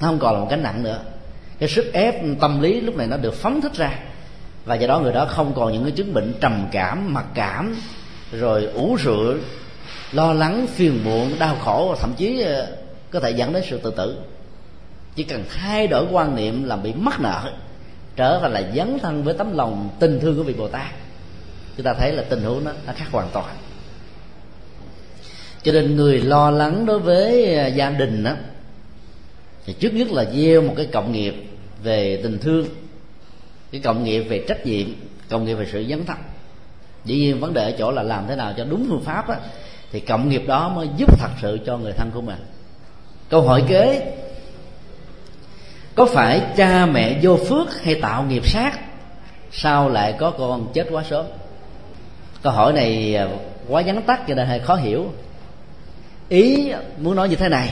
Nó không còn là một cái nặng nữa. Cái sức ép tâm lý lúc này nó được phóng thích ra. Và do đó người đó không còn những cái chứng bệnh trầm cảm, mặc cảm, rồi ủ rượu, lo lắng, phiền muộn, đau khổ và thậm chí ờ, có thể dẫn đến sự tự tử. Chỉ cần thay đổi quan niệm làm bị mắc nợ, trở thành là dấn thân với tấm lòng tình thương của vị bồ tát chúng ta thấy là tình huống nó, nó khác hoàn toàn. Cho nên người lo lắng đối với à, gia đình đó thì trước nhất là gieo một cái cộng nghiệp về tình thương cái cộng nghiệp về trách nhiệm cộng nghiệp về sự dấn thân. Dĩ nhiên vấn đề ở chỗ là làm thế nào cho đúng phương pháp á, thì cộng nghiệp đó mới giúp thật sự cho người thân của mình. Câu hỏi kế có phải cha mẹ vô phước hay tạo nghiệp sát sao lại có con chết quá sớm? Câu hỏi này à, quá vắn tắt cho nên hơi khó hiểu. Ý muốn nói như thế này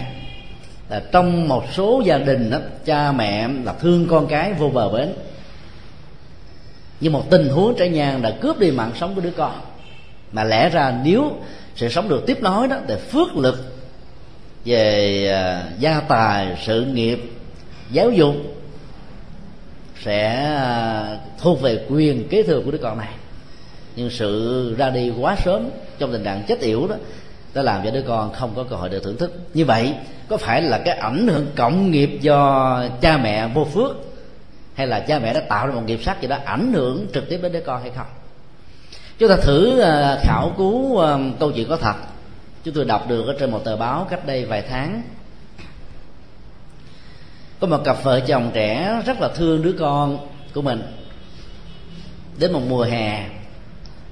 là trong một số gia đình đó, cha mẹ là thương con cái vô bờ bến nhưng một tình huống trẻ ngang đã cướp đi mạng sống của đứa con. Mà lẽ ra nếu sự sống được tiếp nối đó thì phước lực về à, gia tài sự nghiệp giáo dục sẽ à, thuộc về quyền kế thừa của đứa con này nhưng sự ra đi quá sớm trong tình trạng chết yểu đó, đã làm cho đứa con không có cơ hội được thưởng thức. Như vậy, có phải là cái ảnh hưởng cộng nghiệp do cha mẹ vô phước, hay là cha mẹ đã tạo ra một nghiệp sắc gì đó ảnh hưởng trực tiếp đến đứa con hay không? Chúng ta thử à, khảo cứu à, câu chuyện có thật. Chúng tôi đọc được ở trên một tờ báo cách đây vài tháng. Có một cặp vợ chồng trẻ rất là thương đứa con của mình. Đến một mùa hè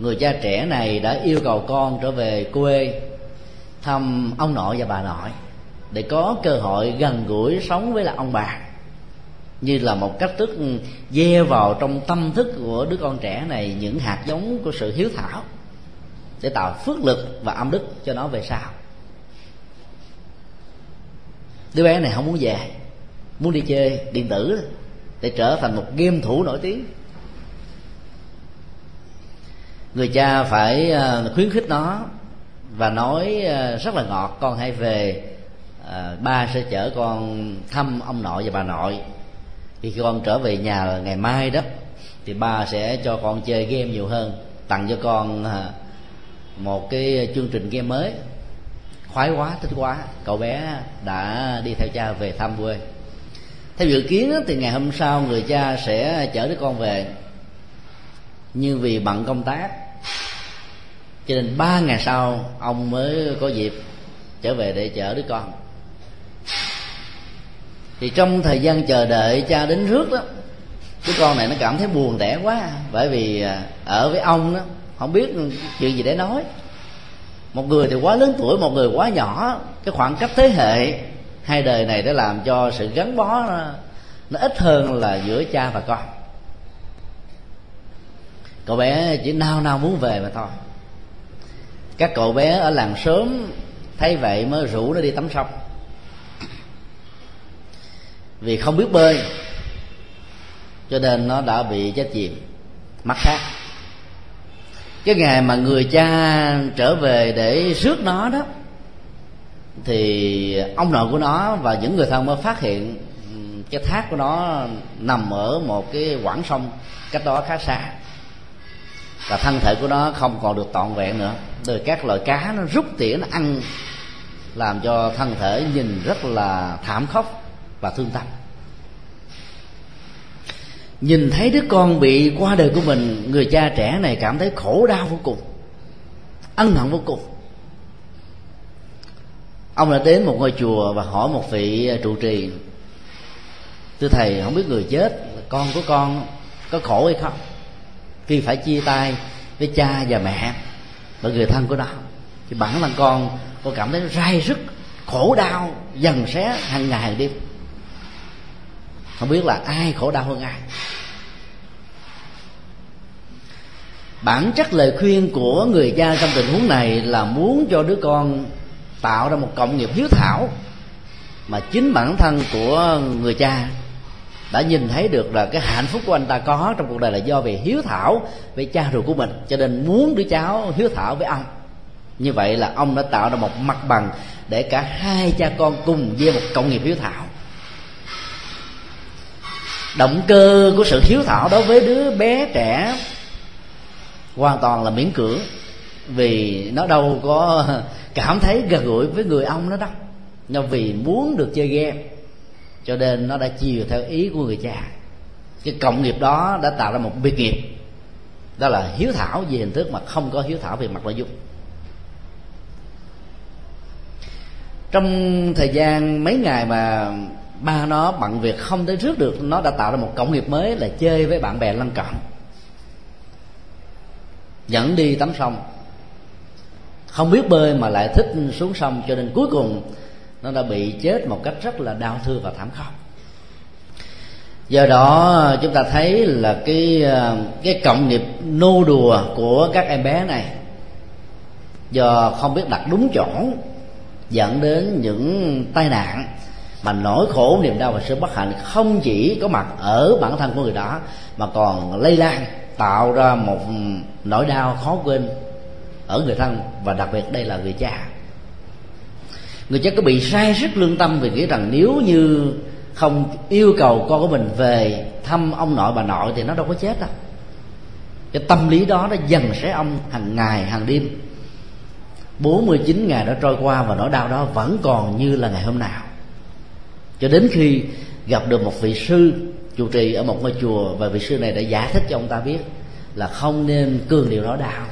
người cha trẻ này đã yêu cầu con trở về quê thăm ông nội và bà nội để có cơ hội gần gũi sống với là ông bà, như là một cách thức gieo vào trong tâm thức của đứa con trẻ này những hạt giống của sự hiếu thảo để tạo phước lực và âm đức cho nó về sau. Đứa bé này không muốn về, muốn đi chơi điện tử để trở thành một game thủ nổi tiếng người cha phải ờ, khuyến khích nó và nói ờ, rất là ngọt con hãy về à, ba sẽ chở con thăm ông nội và bà nội. Khi con trở về nhà ngày mai đó thì ba sẽ cho con chơi game nhiều hơn tặng cho con à, một cái chương trình game mới. Khoái quá thích quá cậu bé đã đi theo cha về thăm quê. Theo dự kiến thì ngày hôm sau người cha sẽ chở đứa con về. Nhưng vì bận công tác cho nên ba ngày sau ông mới có dịp trở về để chở đứa con. Thì trong thời gian chờ đợi cha đến rước đó đứa con này nó cảm thấy buồn tẻ quá. Bởi vì à, ở với ông đó không biết chuyện gì để nói. Một người thì quá lớn tuổi một người quá nhỏ. Cái khoảng cách thế hệ hai đời này đã làm cho sự gắn bó nó, nó ít hơn là giữa cha và con. Cậu bé chỉ nao nao muốn về mà thôi các cậu bé ở làng sớm thấy vậy mới rủ nó đi tắm sông. Vì không biết bơi, cho nên nó đã bị chết chìm mắt khác cái ngày mà người cha trở về để rước nó đó, thì ông nội của nó và những người thân mới phát hiện cái thác của nó nằm ở một cái quãng sông cách đó khá xa và thân thể của nó không còn được trọn vẹn nữa. Rồi các loại cá nó rút tỉa, nó ăn, làm cho thân thể nhìn rất là thảm khốc và thương tâm. Nhìn thấy đứa con bị qua đời của mình, người cha trẻ này cảm thấy khổ đau vô cùng, ân hận vô cùng. Ông đã đến một ngôi chùa và hỏi một vị trụ trì, thưa thầy, không biết người chết, con của con có khổ hay không? Khi phải chia tay với cha và mẹ và người thân của nó. Thì bản thân con con cảm thấy rai rứt, khổ đau, dần xé hàng ngày hàng đêm. Không biết là ai khổ đau hơn ai. Bản chất lời khuyên của người cha trong tình huống này là muốn cho đứa con tạo ra một cộng nghiệp hiếu thảo mà chính bản thân của người cha đã nhìn thấy được là cái hạnh phúc của anh ta có trong cuộc đời là do về hiếu thảo với cha ruột của mình, cho nên muốn đứa cháu hiếu thảo với ông. Như vậy là ông đã tạo ra một mặt bằng để cả hai cha con cùng gieo một cộng nghiệp hiếu thảo. Động cơ của sự hiếu thảo đối với đứa bé trẻ hoàn toàn là miễn cưỡng, vì nó đâu có cảm thấy gần gũi với người ông nó đâu. Nó vì muốn được chơi game cho nên nó đã chiều theo ý của người cha. Cái cộng nghiệp đó đã tạo ra một biệt nghiệp. Đó là hiếu thảo về hình thức mà không có hiếu thảo về mặt nội dung. Trong thời gian mấy ngày mà ba nó bận việc không tới trước được, nó đã tạo ra một cộng nghiệp mới là chơi với bạn bè lân cận. Dẫn đi tắm sông. Không biết bơi mà lại thích xuống sông, cho nên cuối cùng nó đã bị chết một cách rất là đau thương và thảm khốc. Do đó, chúng ta thấy là cái ờ, cái cộng nghiệp nô đùa của các em bé này do không biết đặt đúng chỗ dẫn đến những tai nạn mà nỗi khổ, niềm đau và sự bất hạnh không chỉ có mặt ở bản thân của người đó mà còn lây lan, tạo ra một nỗi đau khó quên ở người thân và đặc biệt đây là người cha người cha có bị sai sức lương tâm vì nghĩ rằng nếu như không yêu cầu con của mình về thăm ông nội bà nội thì nó đâu có chết đâu. Cái tâm lý đó nó dần sẽ ông hàng ngày, hàng đêm. 49 ngày đã trôi qua và nỗi đau đó vẫn còn như là ngày hôm nào. Cho đến khi gặp được một vị sư chủ trì ở một ngôi chùa và vị sư này đã giải thích cho ông ta biết là không nên cương điều nỗi đau.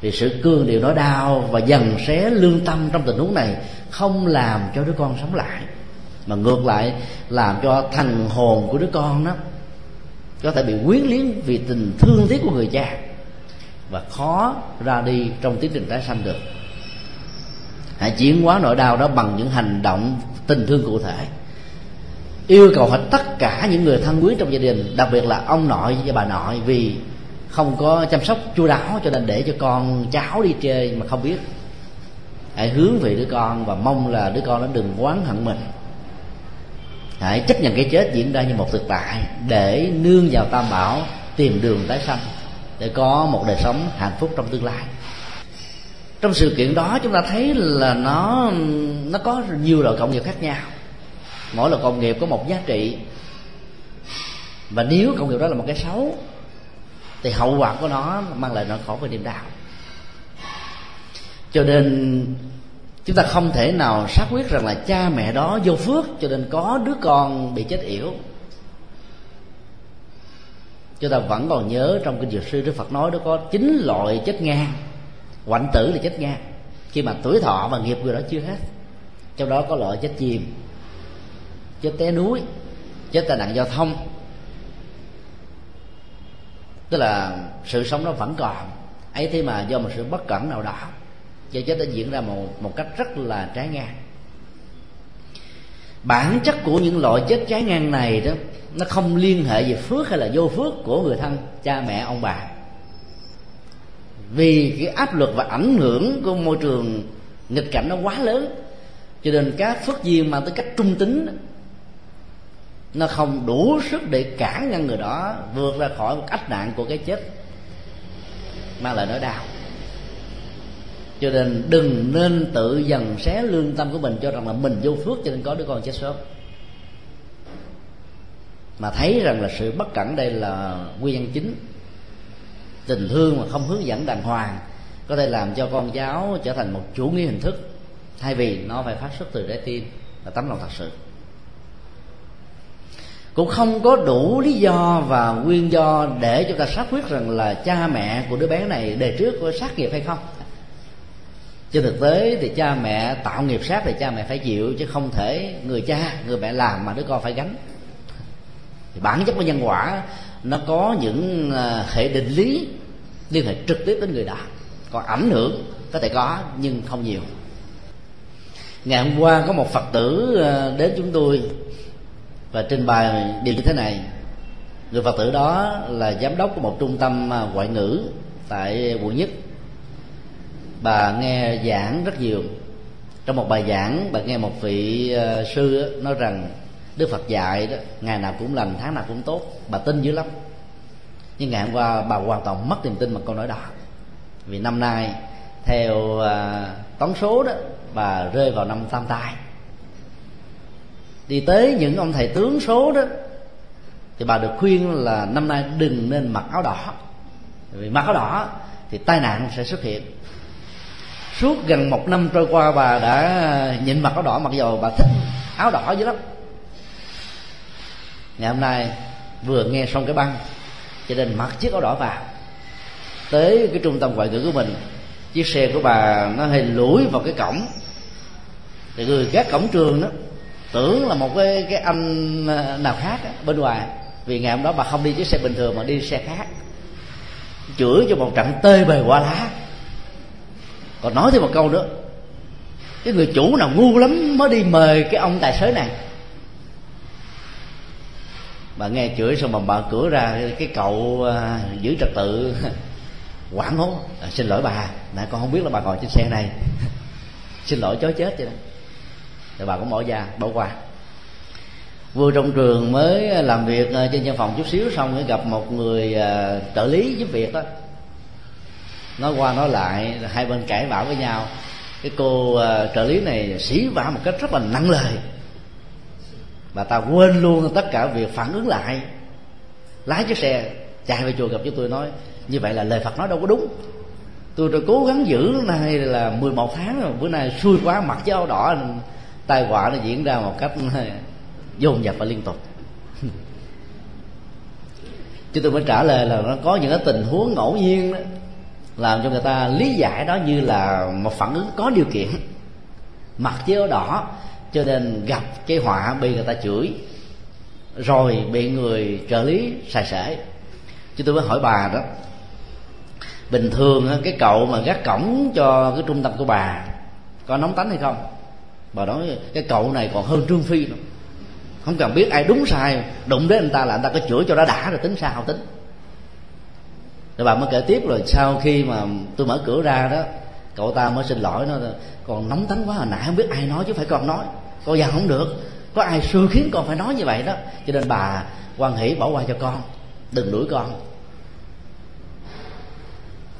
Vì sự cương điều nỗi đau và dần xé lương tâm trong tình huống này không làm cho đứa con sống lại, mà ngược lại làm cho thần hồn của đứa con đó có thể bị quyến luyến vì tình thương tiếc của người cha và khó ra đi trong tiến trình tái sanh được. Hãy chuyển hóa nỗi đau đó bằng những hành động tình thương cụ thể. Yêu cầu hết tất cả những người thân quý trong gia đình, đặc biệt là ông nội và bà nội, vì không có chăm sóc chu đáo cho nên để cho con cháu đi chơi mà không biết hãy hướng về đứa con và mong là đứa con nó đừng oán hận mình. Hãy chấp nhận cái chết diễn ra như một thực tại để nương vào tam bảo, tìm đường tái sanh, để có một đời sống hạnh phúc trong tương lai. Trong sự kiện đó, chúng ta thấy là nó nó có nhiều loại công nghiệp khác nhau. Mỗi loại công nghiệp có một giá trị. Và nếu công nghiệp đó là một cái xấu, thì hậu quả của nó mang lại nỗi khổ và niềm đau cho nên chúng ta không thể nào xác quyết rằng là cha mẹ đó vô phước, cho nên có đứa con bị chết yểu. Chúng ta vẫn còn nhớ trong kinh dược sư đức phật nói đó có chín loại chết ngang hoạnh tử là chết ngang khi mà tuổi thọ và nghiệp người đó chưa hết, trong đó có loại chết chìm, chết té núi, chết tai nạn giao thông. Tức là sự sống nó vẫn còn. Ấy thế mà do một sự bất cẩn nào đó và chết đã diễn ra một một cách rất là trái ngang. Bản chất của những loại chết trái ngang này đó, nó không liên hệ về phước hay là vô phước của người thân, cha mẹ, ông bà. Vì cái áp lực và ảnh hưởng của môi trường nghịch cảnh nó quá lớn, cho nên các phước duyên mang tới cách trung tính nó không đủ sức để cản ngăn người đó vượt ra khỏi một ách nạn của cái chết, mang lại nỗi đau cho nên đừng nên tự dần xé lương tâm của mình cho rằng là mình vô phước cho nên có đứa con chết sớm. Mà thấy rằng là sự bất cẩn đây là nguyên nhân chính. Tình thương mà không hướng dẫn đàng hoàng có thể làm cho con cháu trở thành một chủ nghĩa hình thức. Thay vì nó phải phát xuất từ trái tim và tấm lòng thật sự. Cũng không có đủ lý do và nguyên do để chúng ta xác quyết rằng là cha mẹ của đứa bé này đề trước có sát nghiệp hay không trên thực tế thì cha mẹ tạo nghiệp sát thì cha mẹ phải chịu, chứ không thể người cha, người mẹ làm mà đứa con phải gánh. Thì bản chất của nhân quả, nó có những à, hệ định lý, liên hệ trực tiếp đến người đã. Còn ảnh hưởng có thể có, nhưng không nhiều. Ngày hôm qua có một phật tử à, đến chúng tôi và trình bày điều như thế này. Người phật tử đó là giám đốc của một trung tâm à, ngoại ngữ tại quận nhất bà nghe giảng rất nhiều. Trong một bài giảng, bà nghe một vị ờ, sư nói rằng đức phật dạy đó, ngày nào cũng lành, tháng nào cũng tốt, bà tin dữ lắm. Nhưng ngày hôm qua, bà hoàn toàn mất niềm tin bằng câu nói đó. Vì năm nay, theo ờ, toán số đó, bà rơi vào năm tam tai đi tới những ông thầy tướng số đó, thì bà được khuyên là năm nay đừng nên mặc áo đỏ. Vì mặc áo đỏ thì tai nạn sẽ xuất hiện suốt gần một năm trôi qua bà đã nhịn mặc áo đỏ mặc dù bà thích áo đỏ dữ lắm. Ngày hôm nay vừa nghe xong cái băng cho nên mặc chiếc áo đỏ vào. Tới cái trung tâm ngoại ngữ của mình chiếc xe của bà nó hơi lủi vào cái cổng. Thì người gác cổng trường đó tưởng là một cái cái anh à, nào khác đó, bên ngoài. Vì ngày hôm đó bà không đi chiếc xe bình thường mà đi xe khác. Chửi cho một trận tê bề qua lá còn nói thêm một câu nữa. Cái người chủ nào ngu lắm mới đi mời cái ông tài xế này. Bà nghe chửi xong mà mở cửa ra cái cậu à, giữ trật tự [LAUGHS] quảng hốt. À, xin lỗi bà nãy con không biết là bà ngồi trên xe này. [LAUGHS] Xin lỗi chó chết vậy đó. Rồi bà cũng bỏ ra bỏ qua. Vừa trong trường mới làm việc à, trên văn phòng chút xíu xong mới gặp một người à, trợ lý giúp việc đó nói qua nói lại hai bên cãi vã với nhau. Cái cô uh, trợ lý này xỉ vả một cách rất là nặng lời. Bà ta quên luôn tất cả việc phản ứng lại. Lái chiếc xe chạy về chùa gặp chúng tôi nói như vậy là lời phật nói đâu có đúng. Tôi đã cố gắng giữ nay là 11 tháng rồi bữa nay xui quá mặc chiếc áo đỏ tai họa nó diễn ra một cách ờ, dồn dập và liên tục. [LAUGHS] Chứ tôi mới trả lời là nó có những cái tình huống ngẫu nhiên đó làm cho người ta lý giải đó như là một phản ứng có điều kiện. Mặt chiếu đỏ, cho nên gặp cái họa bị người ta chửi, rồi bị người trợ lý xài sể chứ tôi mới hỏi bà đó, bình thường cái cậu mà gác cổng cho cái trung tâm của bà có nóng tánh hay không? Bà nói, cái cậu này còn hơn trương phi nữa. Không cần biết ai đúng sai, đụng đến anh ta là anh ta có chửi cho nó đã rồi tính sao tính rồi bà mới kể tiếp rồi sau khi mà tôi mở cửa ra đó, cậu ta mới xin lỗi nó còn nóng tánh quá hồi nãy không biết ai nói chứ phải con nói. Con già không được, có ai xui khiến con phải nói như vậy đó. Cho nên bà quan hỷ bỏ qua cho con, đừng đuổi con.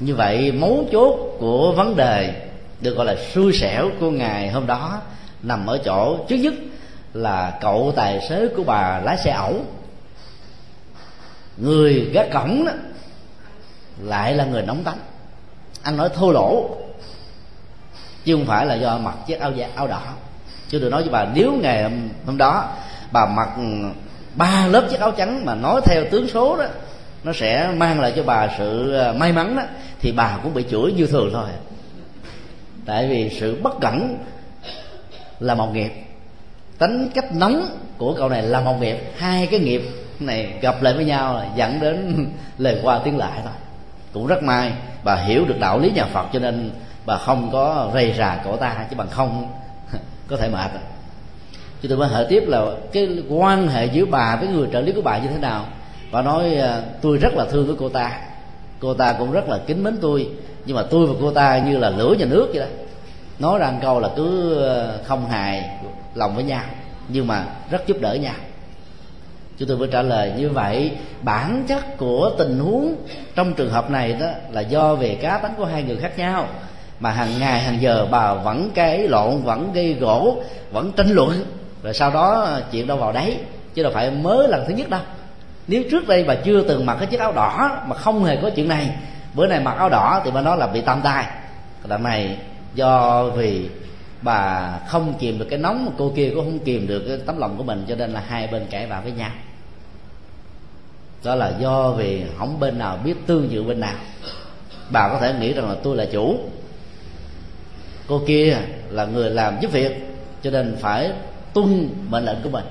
Như vậy, mấu chốt của vấn đề được gọi là xui xẻo của ngày hôm đó nằm ở chỗ trước nhất là cậu tài xế của bà lái xe ẩu. Người gác cổng đó lại là người nóng tánh. Ăn nói thô lỗ. Chứ không phải là do mặc chiếc áo da, áo đỏ. Chứ tôi nói với bà nếu ngày hôm đó bà mặc ba lớp chiếc áo trắng mà nói theo tướng số đó nó sẽ mang lại cho bà sự ờ, may mắn đó thì bà cũng bị chửi như thường thôi. Tại vì sự bất cẩn là một nghiệp. Tính cách nóng của cậu này là một nghiệp. Hai cái nghiệp này gặp lại với nhau dẫn đến [LAUGHS] lời qua tiếng lại thôi cũng rất may, bà hiểu được đạo lý nhà phật cho nên bà không có rầy rà cổ ta, chứ bằng không [LAUGHS] có thể mệt. Chứ tôi mới hỏi tiếp là cái quan hệ giữa bà với người trợ lý của bà như thế nào? Bà nói ờ, tôi rất là thương với cô ta. Cô ta cũng rất là kính mến tôi. Nhưng mà tôi và cô ta như là lửa và nước vậy đó. Nói rằng câu là cứ ờ, không hài lòng với nhau, nhưng mà rất giúp đỡ nhau chúng tôi mới trả lời như vậy. Bản chất của tình huống trong trường hợp này đó là do về cá tánh của hai người khác nhau. Mà hàng ngày, hàng giờ bà vẫn cái lộn, vẫn gây gỗ, vẫn tranh luận. Rồi sau đó chuyện đâu vào đấy, chứ đâu phải mới lần thứ nhất đâu. Nếu trước đây bà chưa từng mặc cái chiếc áo đỏ mà không hề có chuyện này, bữa nay mặc áo đỏ thì bà nói là bị tam tai. Lần này, do vì bà không kìm được cái nóng mà cô kia cũng không kìm được cái tấm lòng của mình, cho nên là hai bên cãi vã với nhau đó là do vì không bên nào biết tương dự bên nào. Bà có thể nghĩ rằng là tôi là chủ. Cô kia là người làm giúp việc cho nên phải tuân mệnh lệnh của mình.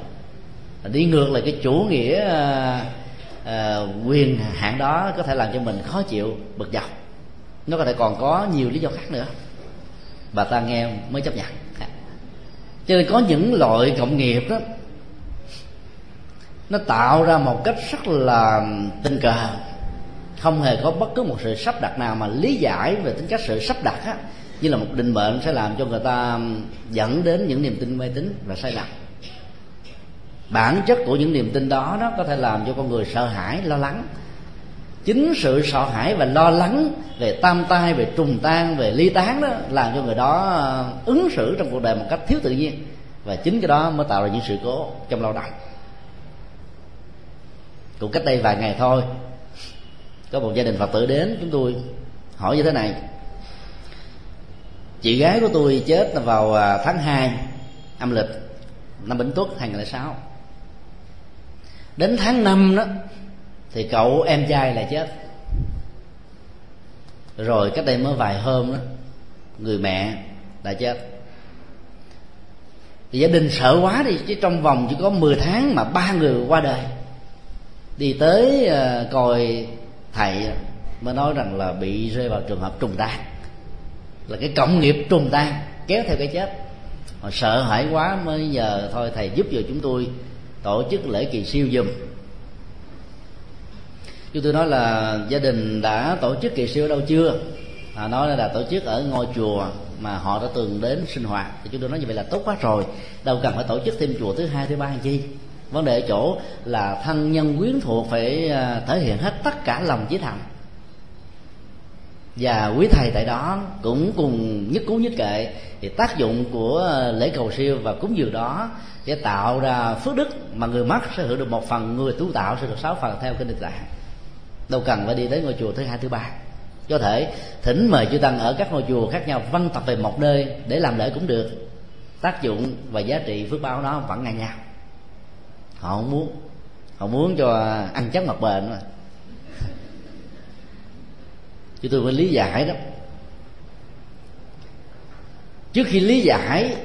Đi ngược lại cái chủ nghĩa à, à, quyền hạn đó có thể làm cho mình khó chịu bực dọc. Nó có thể còn có nhiều lý do khác nữa. Bà ta nghe mới chấp nhận. Cho nên có những loại cộng nghiệp đó nó tạo ra một cách rất là tình cờ. Không hề có bất cứ một sự sắp đặt nào mà lý giải về tính cách sự sắp đặt á, như là một định mệnh sẽ làm cho người ta dẫn đến những niềm tin mê tín và sai lầm. Bản chất của những niềm tin đó nó có thể làm cho con người sợ hãi lo lắng. Chính sự sợ hãi và lo lắng về tam tai về trùng tan về ly tán đó làm cho người đó ờ, ứng xử trong cuộc đời một cách thiếu tự nhiên. Và chính cái đó mới tạo ra những sự cố trong lao động cũng cách đây vài ngày thôi. Có một gia đình phật tử đến, chúng tôi hỏi như thế này. Chị gái của tôi chết vào à, tháng 2 âm lịch, năm Bính Tuất 2006 đến tháng 5 đó, thì cậu em trai lại chết. Rồi cách đây mới vài hôm đó, người mẹ đã chết. Thì gia đình sợ quá đi, chứ trong vòng chỉ có 10 tháng mà ba người qua đời đi tới uh, coi thầy mới nói rằng là bị rơi vào trường hợp trùng tan là cái cộng nghiệp trùng tan kéo theo cái chết. Họ sợ hãi quá mới giờ thôi thầy giúp cho chúng tôi tổ chức lễ kỳ siêu dùm. Chúng tôi nói là gia đình đã tổ chức kỳ siêu ở đâu chưa? À, nói là tổ chức ở ngôi chùa mà họ đã từng đến sinh hoạt. Thì chúng tôi nói như vậy là tốt quá rồi. Đâu cần phải tổ chức thêm chùa thứ hai thứ ba làm chi? Vấn đề ở chỗ là thân nhân quyến thuộc phải à, thể hiện hết tất cả lòng chí thành và quý thầy tại đó cũng cùng nhất cú nhất kệ thì tác dụng của lễ cầu siêu và cúng dường đó sẽ tạo ra phước đức mà người mất sẽ hưởng được một phần, người tu tạo sẽ được sáu phần theo kinh định tạng đâu cần phải đi tới ngôi chùa thứ hai, thứ ba. Có thể thỉnh mời chư tăng ở các ngôi chùa khác nhau văn tập về một nơi để làm lễ cũng được. Tác dụng và giá trị phước báo đó vẫn ngang nhau họ không muốn. Họ muốn cho ăn chắc mặt bền mà. Chứ tôi phải lý giải đó. Trước khi lý giải,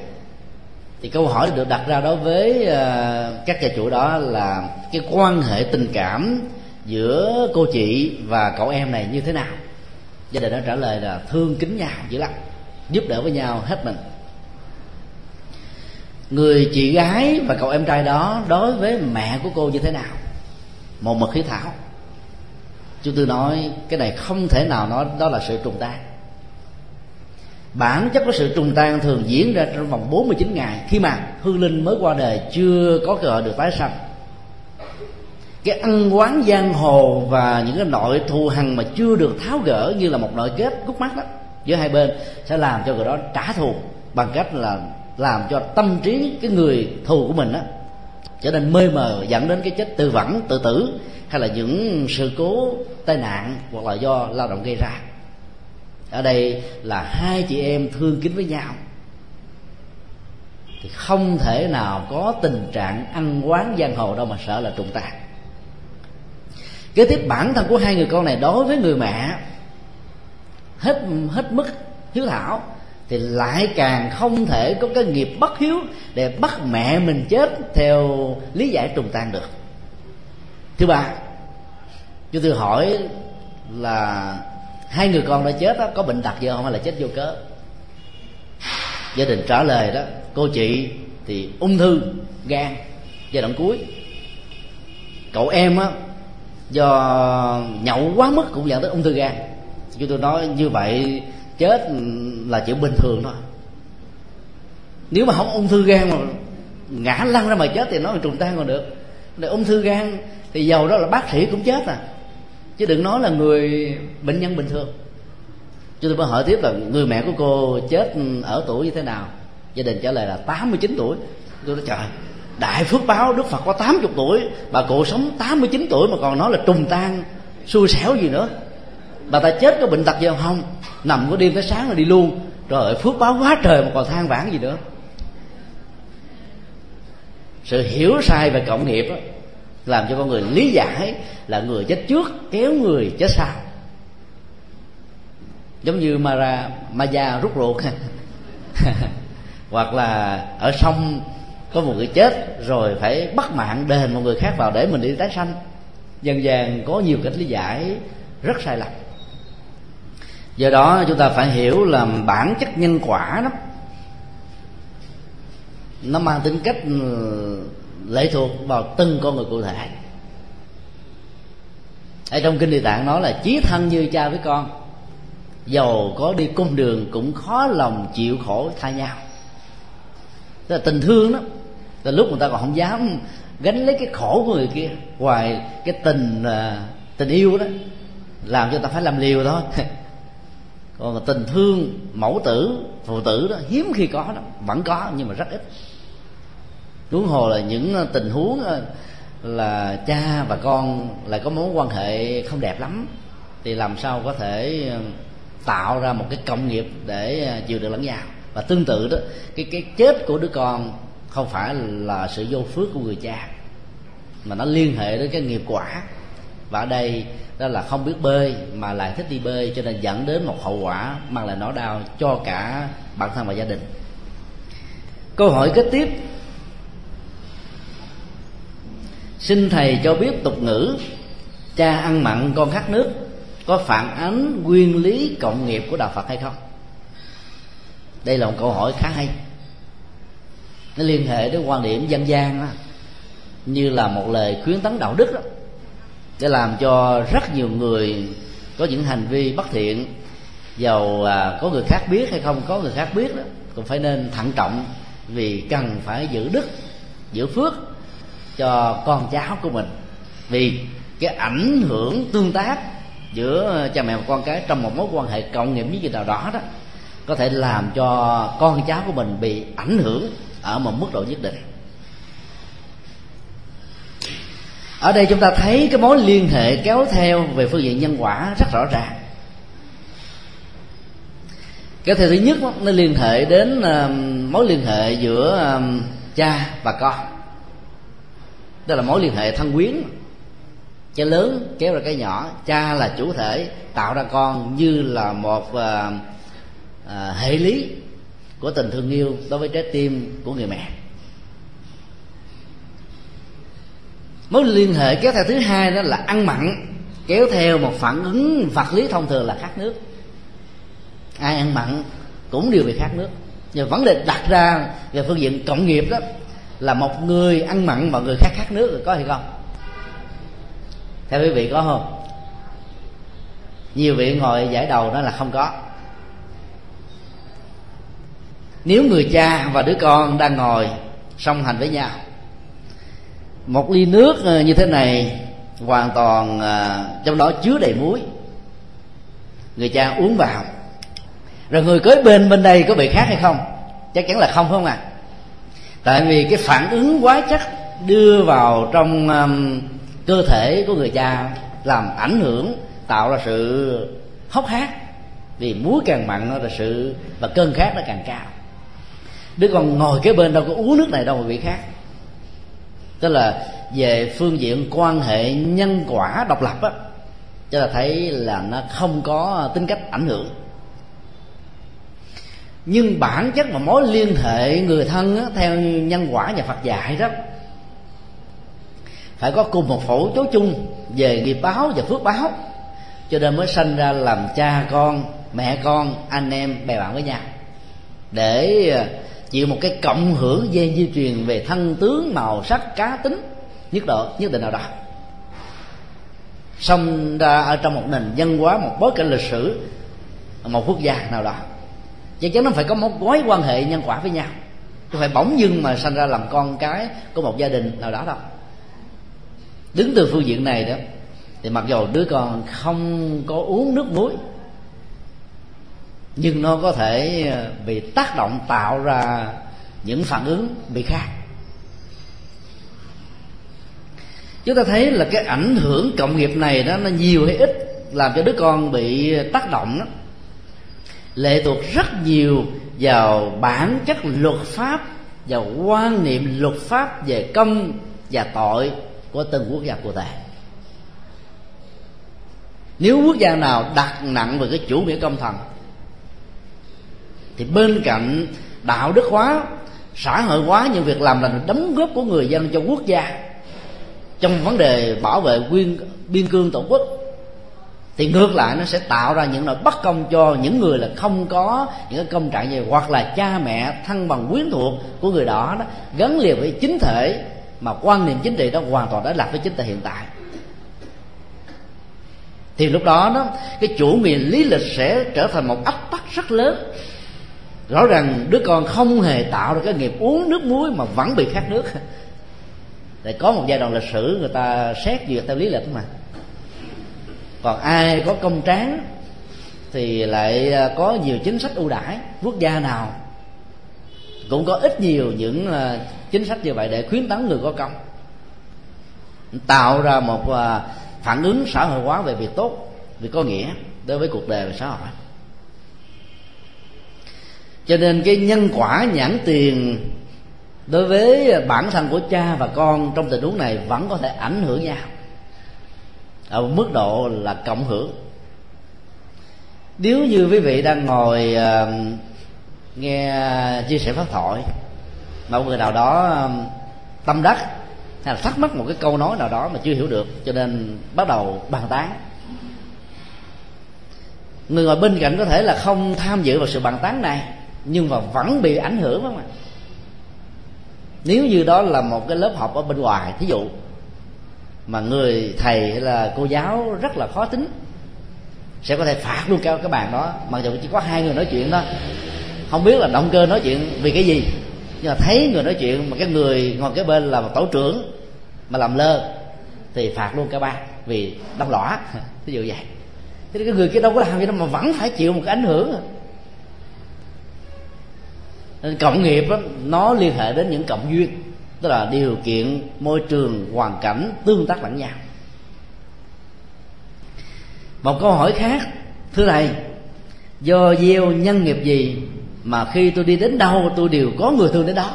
thì câu hỏi được đặt ra đối với ờ, các gia chủ đó là cái quan hệ tình cảm giữa cô chị và cậu em này như thế nào? Gia đình đã trả lời là thương kính nhau dữ lắm, giúp đỡ với nhau hết mình người chị gái và cậu em trai đó đối với mẹ của cô như thế nào? Một mực khí thảo. Chúng tôi nói, cái này không thể nào nói, đó là sự trùng tan. Bản chất của sự trùng tan thường diễn ra trong vòng 49 ngày khi mà hương linh mới qua đời, chưa có cơ hội được tái sanh. Cái ăn quán giang hồ và những cái nội thù hằn mà chưa được tháo gỡ như là một nội kết gút mắt đó giữa hai bên sẽ làm cho người đó trả thù bằng cách là làm cho tâm trí cái người thù của mình á, trở nên mê mờ, dẫn đến cái chết tự vẫn tự tử, hay là những sự cố, tai nạn, hoặc là do lao động gây ra. Ở đây là hai chị em thương kính với nhau. Thì không thể nào có tình trạng ăn quán giang hồ đâu mà sợ là trùng tàn. Kế tiếp, bản thân của hai người con này đối với người mẹ, hết hết mức, hiếu thảo thì lại càng không thể có cái nghiệp bất hiếu để bắt mẹ mình chết theo lý giải trùng tan được. Thứ ba chúng tôi hỏi là hai người con đã chết đó, có bệnh đặc gì không hay là chết vô cớ? Gia đình trả lời đó cô chị thì ung thư gan giai đoạn cuối. Cậu em á do nhậu quá mức cũng dẫn tới ung thư gan. Chúng tôi nói như vậy chết là chuyện bình thường thôi. Nếu mà không ung thư gan mà ngã lăn ra mà chết thì nó trùng tan còn được. Để ung thư gan thì giàu đó là bác sĩ cũng chết à. Chứ đừng nói là người bệnh nhân bình thường. Chúng tôi mới hỏi tiếp là người mẹ của cô chết ở tuổi như thế nào? Gia đình trả lời là 89 tuổi. Tôi nói, trời, đại phước báo đức phật có 80 tuổi, bà cụ sống 89 tuổi mà còn nói là trùng tan, xui xẻo gì nữa. Bà ta chết có bệnh tật gì không? Nằm có đêm tới sáng rồi đi luôn. Rồi phước báo quá trời mà còn than vãn gì nữa. Sự hiểu sai về cộng nghiệp đó, làm cho con người lý giải là người chết trước kéo người chết sau. Giống như Mara Maya rút ruột. [LAUGHS] Hoặc là ở sông có một người chết rồi phải bắt mạng đền một người khác vào để mình đi tái sanh. Dần dần có nhiều cách lý giải rất sai lầm do đó chúng ta phải hiểu là bản chất nhân quả đó, nó mang tính cách ừ, lệ thuộc vào từng con người cụ thể. Ở trong kinh địa tạng nói là chí thân như cha với con dầu có đi cung đường cũng khó lòng chịu khổ thay nhau. Tức là tình thương đó, là lúc người ta còn không dám gánh lấy cái khổ của người kia ngoài cái tình à, tình yêu đó, làm cho ta phải làm liều thôi. [LAUGHS] còn tình thương, mẫu tử phụ tử đó, hiếm khi có đó vẫn có, nhưng mà rất ít. Huống hồ là những ờ, tình huống ờ, là cha và con lại có mối quan hệ không đẹp lắm, thì làm sao có thể ờ, tạo ra một cái công nghiệp để chịu được lẫn nhau. Và tương tự đó, cái cái chết của đứa con không phải là sự vô phước của người cha, mà nó liên hệ đến cái nghiệp quả và ở đây đó là không biết bơi mà lại thích đi bơi cho nên dẫn đến một hậu quả mang lại nỗi đau cho cả bản thân và gia đình. Câu hỏi kế tiếp. Xin thầy cho biết tục ngữ cha ăn mặn con khát nước có phản ánh nguyên lý cộng nghiệp của đạo phật hay không? Đây là một câu hỏi khá hay. Nó liên hệ đến quan điểm dân gian đó, như là một lời khuyến tấn đạo đức đó, để làm cho rất nhiều người có những hành vi bất thiện giàu à, có người khác biết hay không có người khác biết đó cũng phải nên thận trọng vì cần phải giữ đức giữ phước cho con cháu của mình. Vì cái ảnh hưởng tương tác giữa cha mẹ và con cái trong một mối quan hệ cộng nghiệp với gì nào đó đó có thể làm cho con cháu của mình bị ảnh hưởng ở một mức độ nhất định. Ở đây chúng ta thấy cái mối liên hệ kéo theo về phương diện nhân quả rất rõ ràng. Cái theo thứ nhất nó liên hệ đến mối liên hệ giữa cha và con. Đó là mối liên hệ thân quyến. Cái lớn kéo ra cái nhỏ cha là chủ thể tạo ra con như là một à, à, hệ lý của tình thương yêu đối với trái tim của người mẹ. Mối liên hệ kéo theo thứ hai đó là ăn mặn, kéo theo một phản ứng vật lý thông thường là khát nước. Ai ăn mặn cũng đều bị khát nước. Và vấn đề đặt ra về phương diện cộng nghiệp đó là một người ăn mặn mà người khác khát nước có hay không? Theo quý vị có không? Nhiều vị ngồi giải đầu đó là không có. Nếu người cha và đứa con đang ngồi song hành với nhau một ly nước ờ, như thế này hoàn toàn ờ, trong đó chứa đầy muối. Người cha uống vào. Rồi người kế bên bên đây có bị khác hay không? Chắc chắn là không phải không à tại vì cái phản ứng quá chất đưa vào trong um, cơ thể của người cha làm ảnh hưởng tạo ra sự hốc hác. Vì muối càng mặn nó là sự và cơn khát nó càng cao. Đứa con ngồi kế bên đâu có uống nước này đâu mà bị khác tức là về phương diện quan hệ nhân quả độc lập á cho là thấy là nó không có tính cách ảnh hưởng. Nhưng bản chất mà mối liên hệ người thân á, theo nhân quả nhà Phật dạy đó phải có cùng một phổ chối chung về nghiệp báo và phước báo cho nên mới sanh ra làm cha con mẹ con anh em bè bạn với nhau. Để à, chịu một cái cộng hưởng gen di truyền về thân tướng, màu sắc, cá tính, nhất độ, nhất định nào đó. Xong ra ở trong một nền văn hóa, một bối cảnh lịch sử, một quốc gia nào đó, chắc chắn nó phải có một mối quan hệ nhân quả với nhau. Chứ phải bỗng dưng mà sanh ra làm con cái của một gia đình nào đó đâu. Đứng từ phương diện này đó, thì mặc dù đứa con không có uống nước muối nhưng nó có thể ờ, bị tác động tạo ra những phản ứng bị khác. Chúng ta thấy là cái ảnh hưởng cộng nghiệp này đó, nó nhiều hay ít làm cho đứa con bị tác động đó. Lệ thuộc rất nhiều vào bản chất luật pháp và quan niệm luật pháp về công và tội của từng quốc gia cụ thể. Nếu quốc gia nào đặt nặng về cái chủ nghĩa công thần thì bên cạnh đạo đức hóa xã hội hóa những việc làm là đóng góp của người dân cho quốc gia trong vấn đề bảo vệ quyên, biên cương tổ quốc thì ngược lại nó sẽ tạo ra những nỗi bất công cho những người là không có những cái công trạng gì hoặc là cha mẹ thân bằng quyến thuộc của người đó đó gắn liền với chính thể mà quan niệm chính trị đó hoàn toàn đã lạc với chính thể hiện tại. Thì lúc đó đó cái chủ nghĩa lý lịch sẽ trở thành một áp tắc rất lớn rõ ràng đứa con không hề tạo ra cái nghiệp uống nước muối mà vẫn bị khát nước. Để có một giai đoạn lịch sử, người ta xét duyệt theo lý lịch mà. Còn ai có công tráng thì lại à, có nhiều chính sách ưu đãi, quốc gia nào cũng có ít nhiều những à, chính sách như vậy để khuyến tấn người có công. Tạo ra một à, phản ứng xã hội hóa về việc tốt, việc có nghĩa đối với cuộc đời và xã hội cho nên cái nhân quả nhãn tiền đối với bản thân của cha và con trong tình huống này vẫn có thể ảnh hưởng nhau ở mức độ là cộng hưởng. Nếu như quý vị đang ngồi uh, nghe chia sẻ pháp thoại mà một người nào đó um, tâm đắc hay là thắc mắc một cái câu nói nào đó mà chưa hiểu được cho nên bắt đầu bàn tán. Người ngồi bên cạnh có thể là không tham dự vào sự bàn tán này nhưng mà vẫn bị ảnh hưởng không ạ? Nếu như đó là một cái lớp học ở bên ngoài, thí dụ mà người thầy hay là cô giáo rất là khó tính, sẽ có thể phạt luôn cao các bạn đó. Mặc dù chỉ có hai người nói chuyện đó, không biết là động cơ nói chuyện vì cái gì. Nhưng mà thấy người nói chuyện mà cái người ngồi cái bên là một tổ trưởng mà làm lơ, thì phạt luôn cả ba vì đâm lõa. [LAUGHS] Ví dụ vậy. Thế cái người kia đâu có làm gì đâu mà vẫn phải chịu một cái ảnh hưởng nên cộng nghiệp đó, nó liên hệ đến những cộng duyên tức là điều kiện môi trường hoàn cảnh tương tác lẫn nhau. Một câu hỏi khác thưa thầy do gieo nhân nghiệp gì mà khi tôi đi đến đâu tôi đều có người thương đến đó?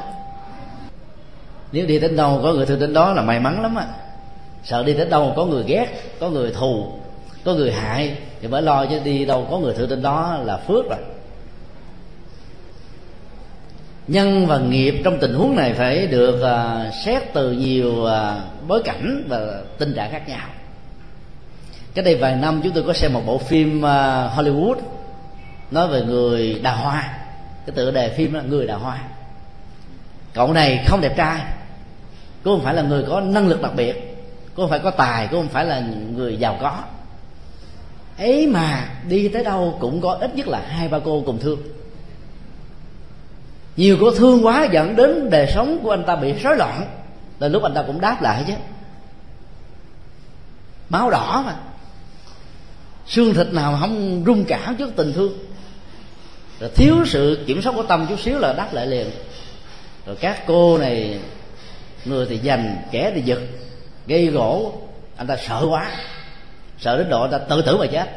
Nếu đi đến đâu có người thương đến đó là may mắn lắm á. Sợ đi đến đâu có người ghét có người thù có người hại thì mới lo chứ đi đâu có người thương đến đó là phước rồi nhân và nghiệp trong tình huống này phải được uh, xét từ nhiều uh, bối cảnh và tình trạng khác nhau. Cái đây vài năm chúng tôi có xem một bộ phim uh, Hollywood nói về người đào hoa. Cái tựa đề phim là người đào hoa. Cậu này không đẹp trai cũng không phải là người có năng lực đặc biệt cũng không phải có tài cũng không phải là người giàu có. Ấy mà đi tới đâu cũng có ít nhất là hai ba cô cùng thương nhiều cô thương quá dẫn đến đời sống của anh ta bị rối loạn. Là lúc anh ta cũng đáp lại chứ. Máu đỏ mà. Xương thịt nào mà không rung cảm trước tình thương. Rồi thiếu sự kiểm soát của tâm chút xíu là đáp lại liền. Rồi các cô này, người thì dành kẻ thì giật, gây gỗ. Anh ta sợ quá. Sợ đến độ anh ta tự tử mà chết.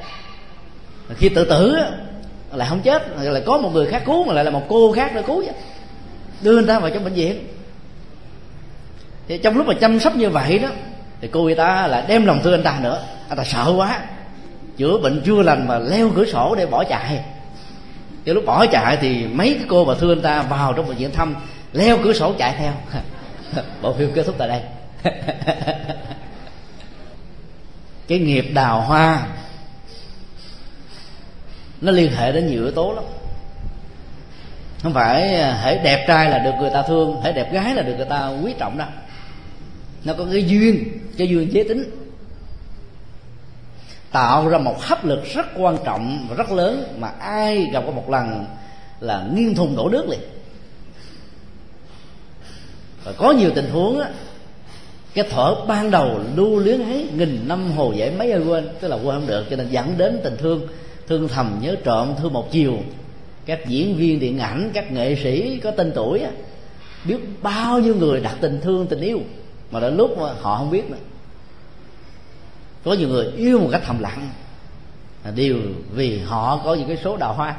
Khi tự tử lại không chết, lại có một người khác cứu, mà lại là một cô khác nữa cứu chứ. Đưa người ta vào trong bệnh viện. Thì trong lúc mà chăm sóc như vậy đó, thì cô y ta lại đem lòng thương anh ta nữa. Anh ta sợ quá. Chữa bệnh chưa lành mà leo cửa sổ để bỏ chạy. Thì lúc bỏ chạy thì mấy cái cô mà thương anh ta vào trong bệnh viện thăm, leo cửa sổ chạy theo. [LAUGHS] Bộ phim kết thúc tại đây. [LAUGHS] Cái nghiệp đào hoa nó liên hệ đến nhiều yếu tố lắm. Không phải à, hãy đẹp trai là được người ta thương hãy đẹp gái là được người ta quý trọng đâu. Nó có cái duyên cái duyên giới tính. Tạo ra một hấp lực rất quan trọng và rất lớn mà ai gặp qua một lần là nghiêng thùng đổ nước liền. Và có nhiều tình huống á, cái thở ban đầu lưu luyến ấy, nghìn năm hồ dễ mấy ai quên, tức là quên không được, cho nên dẫn đến tình thương thương thầm nhớ trộm thương một chiều. Các diễn viên điện ảnh, các nghệ sĩ có tên tuổi biết bao nhiêu người đặt tình thương, tình yêu, mà đến lúc mà họ không biết nữa. Có nhiều người yêu một cách thầm lặng đều vì họ có những cái số đào hoa. [LAUGHS]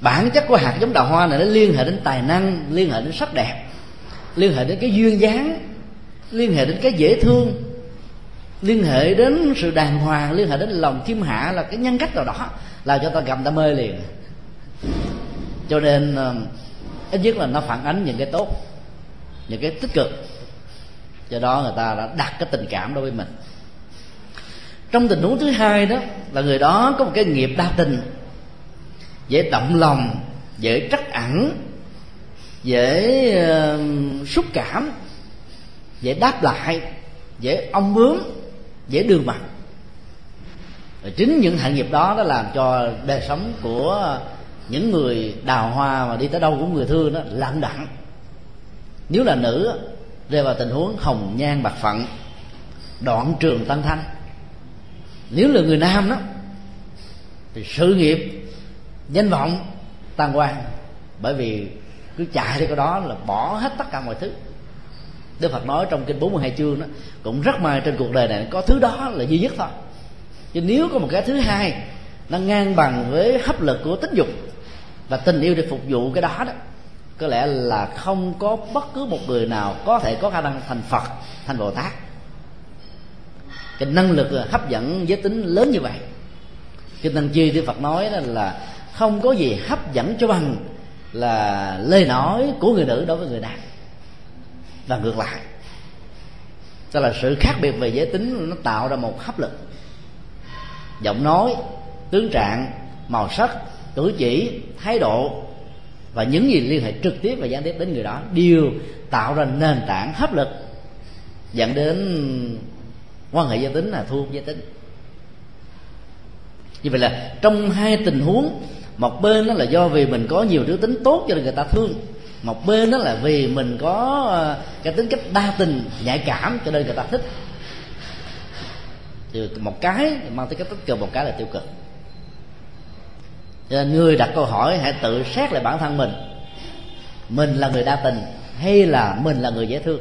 Bản chất của hạt giống đào hoa này nó liên hệ đến tài năng, liên hệ đến sắc đẹp, liên hệ đến cái duyên dáng, liên hệ đến cái dễ thương liên hệ đến sự đàng hoàng liên hệ đến lòng chim hạ là cái nhân cách nào đó là cho ta cầm ta mê liền. Cho nên ờ, ít nhất là nó phản ánh những cái tốt những cái tích cực. Do đó người ta đã đặt cái tình cảm đối với mình. Trong tình huống thứ hai đó là người đó có một cái nghiệp đa tình dễ động lòng dễ trắc ẩn dễ uh, xúc cảm dễ đáp lại dễ ong bướm dễ đương mặt. Và chính những hạnh nghiệp đó nó làm cho đời sống của những người đào hoa mà đi tới đâu cũng người thương đó lặng đặng nếu là nữ, rơi vào tình huống hồng nhan bạc phận đoạn trường tăng thanh. Nếu là người nam đó, thì sự nghiệp, danh vọng tan quan bởi vì cứ chạy đi cái đó là bỏ hết tất cả mọi thứ. Đức Phật nói trong kinh 42 chương đó, cũng rất may trên cuộc đời này có thứ đó là duy nhất thôi. Chứ nếu có một cái thứ hai nó ngang bằng với hấp lực của tính dục và tình yêu để phục vụ cái đó đó, có lẽ là không có bất cứ một người nào có thể có khả năng thành Phật, thành Bồ Tát. Cái năng lực hấp dẫn giới tính lớn như vậy. Kinh tăng chi Đức Phật nói đó là không có gì hấp dẫn cho bằng là lời nói của người nữ đối với người nam và ngược lại. Đó là sự khác biệt về giới tính nó tạo ra một hấp lực. Giọng nói, tướng trạng, màu sắc, cử chỉ, thái độ và những gì liên hệ trực tiếp và gián tiếp đến người đó đều tạo ra nền tảng hấp lực, dẫn đến quan hệ giới tính là thu hút giới tính. Như vậy là trong hai tình huống, một bên đó là do vì mình có nhiều đứa tính tốt cho nên người ta thương một bên đó là vì mình có ờ, cái tính cách đa tình, nhạy cảm, cho nên người ta thích. Thì một cái mang tính cách tích cực, một cái là tiêu cực. Cho nên người đặt câu hỏi hãy tự xét lại bản thân mình. Mình là người đa tình hay là mình là người dễ thương?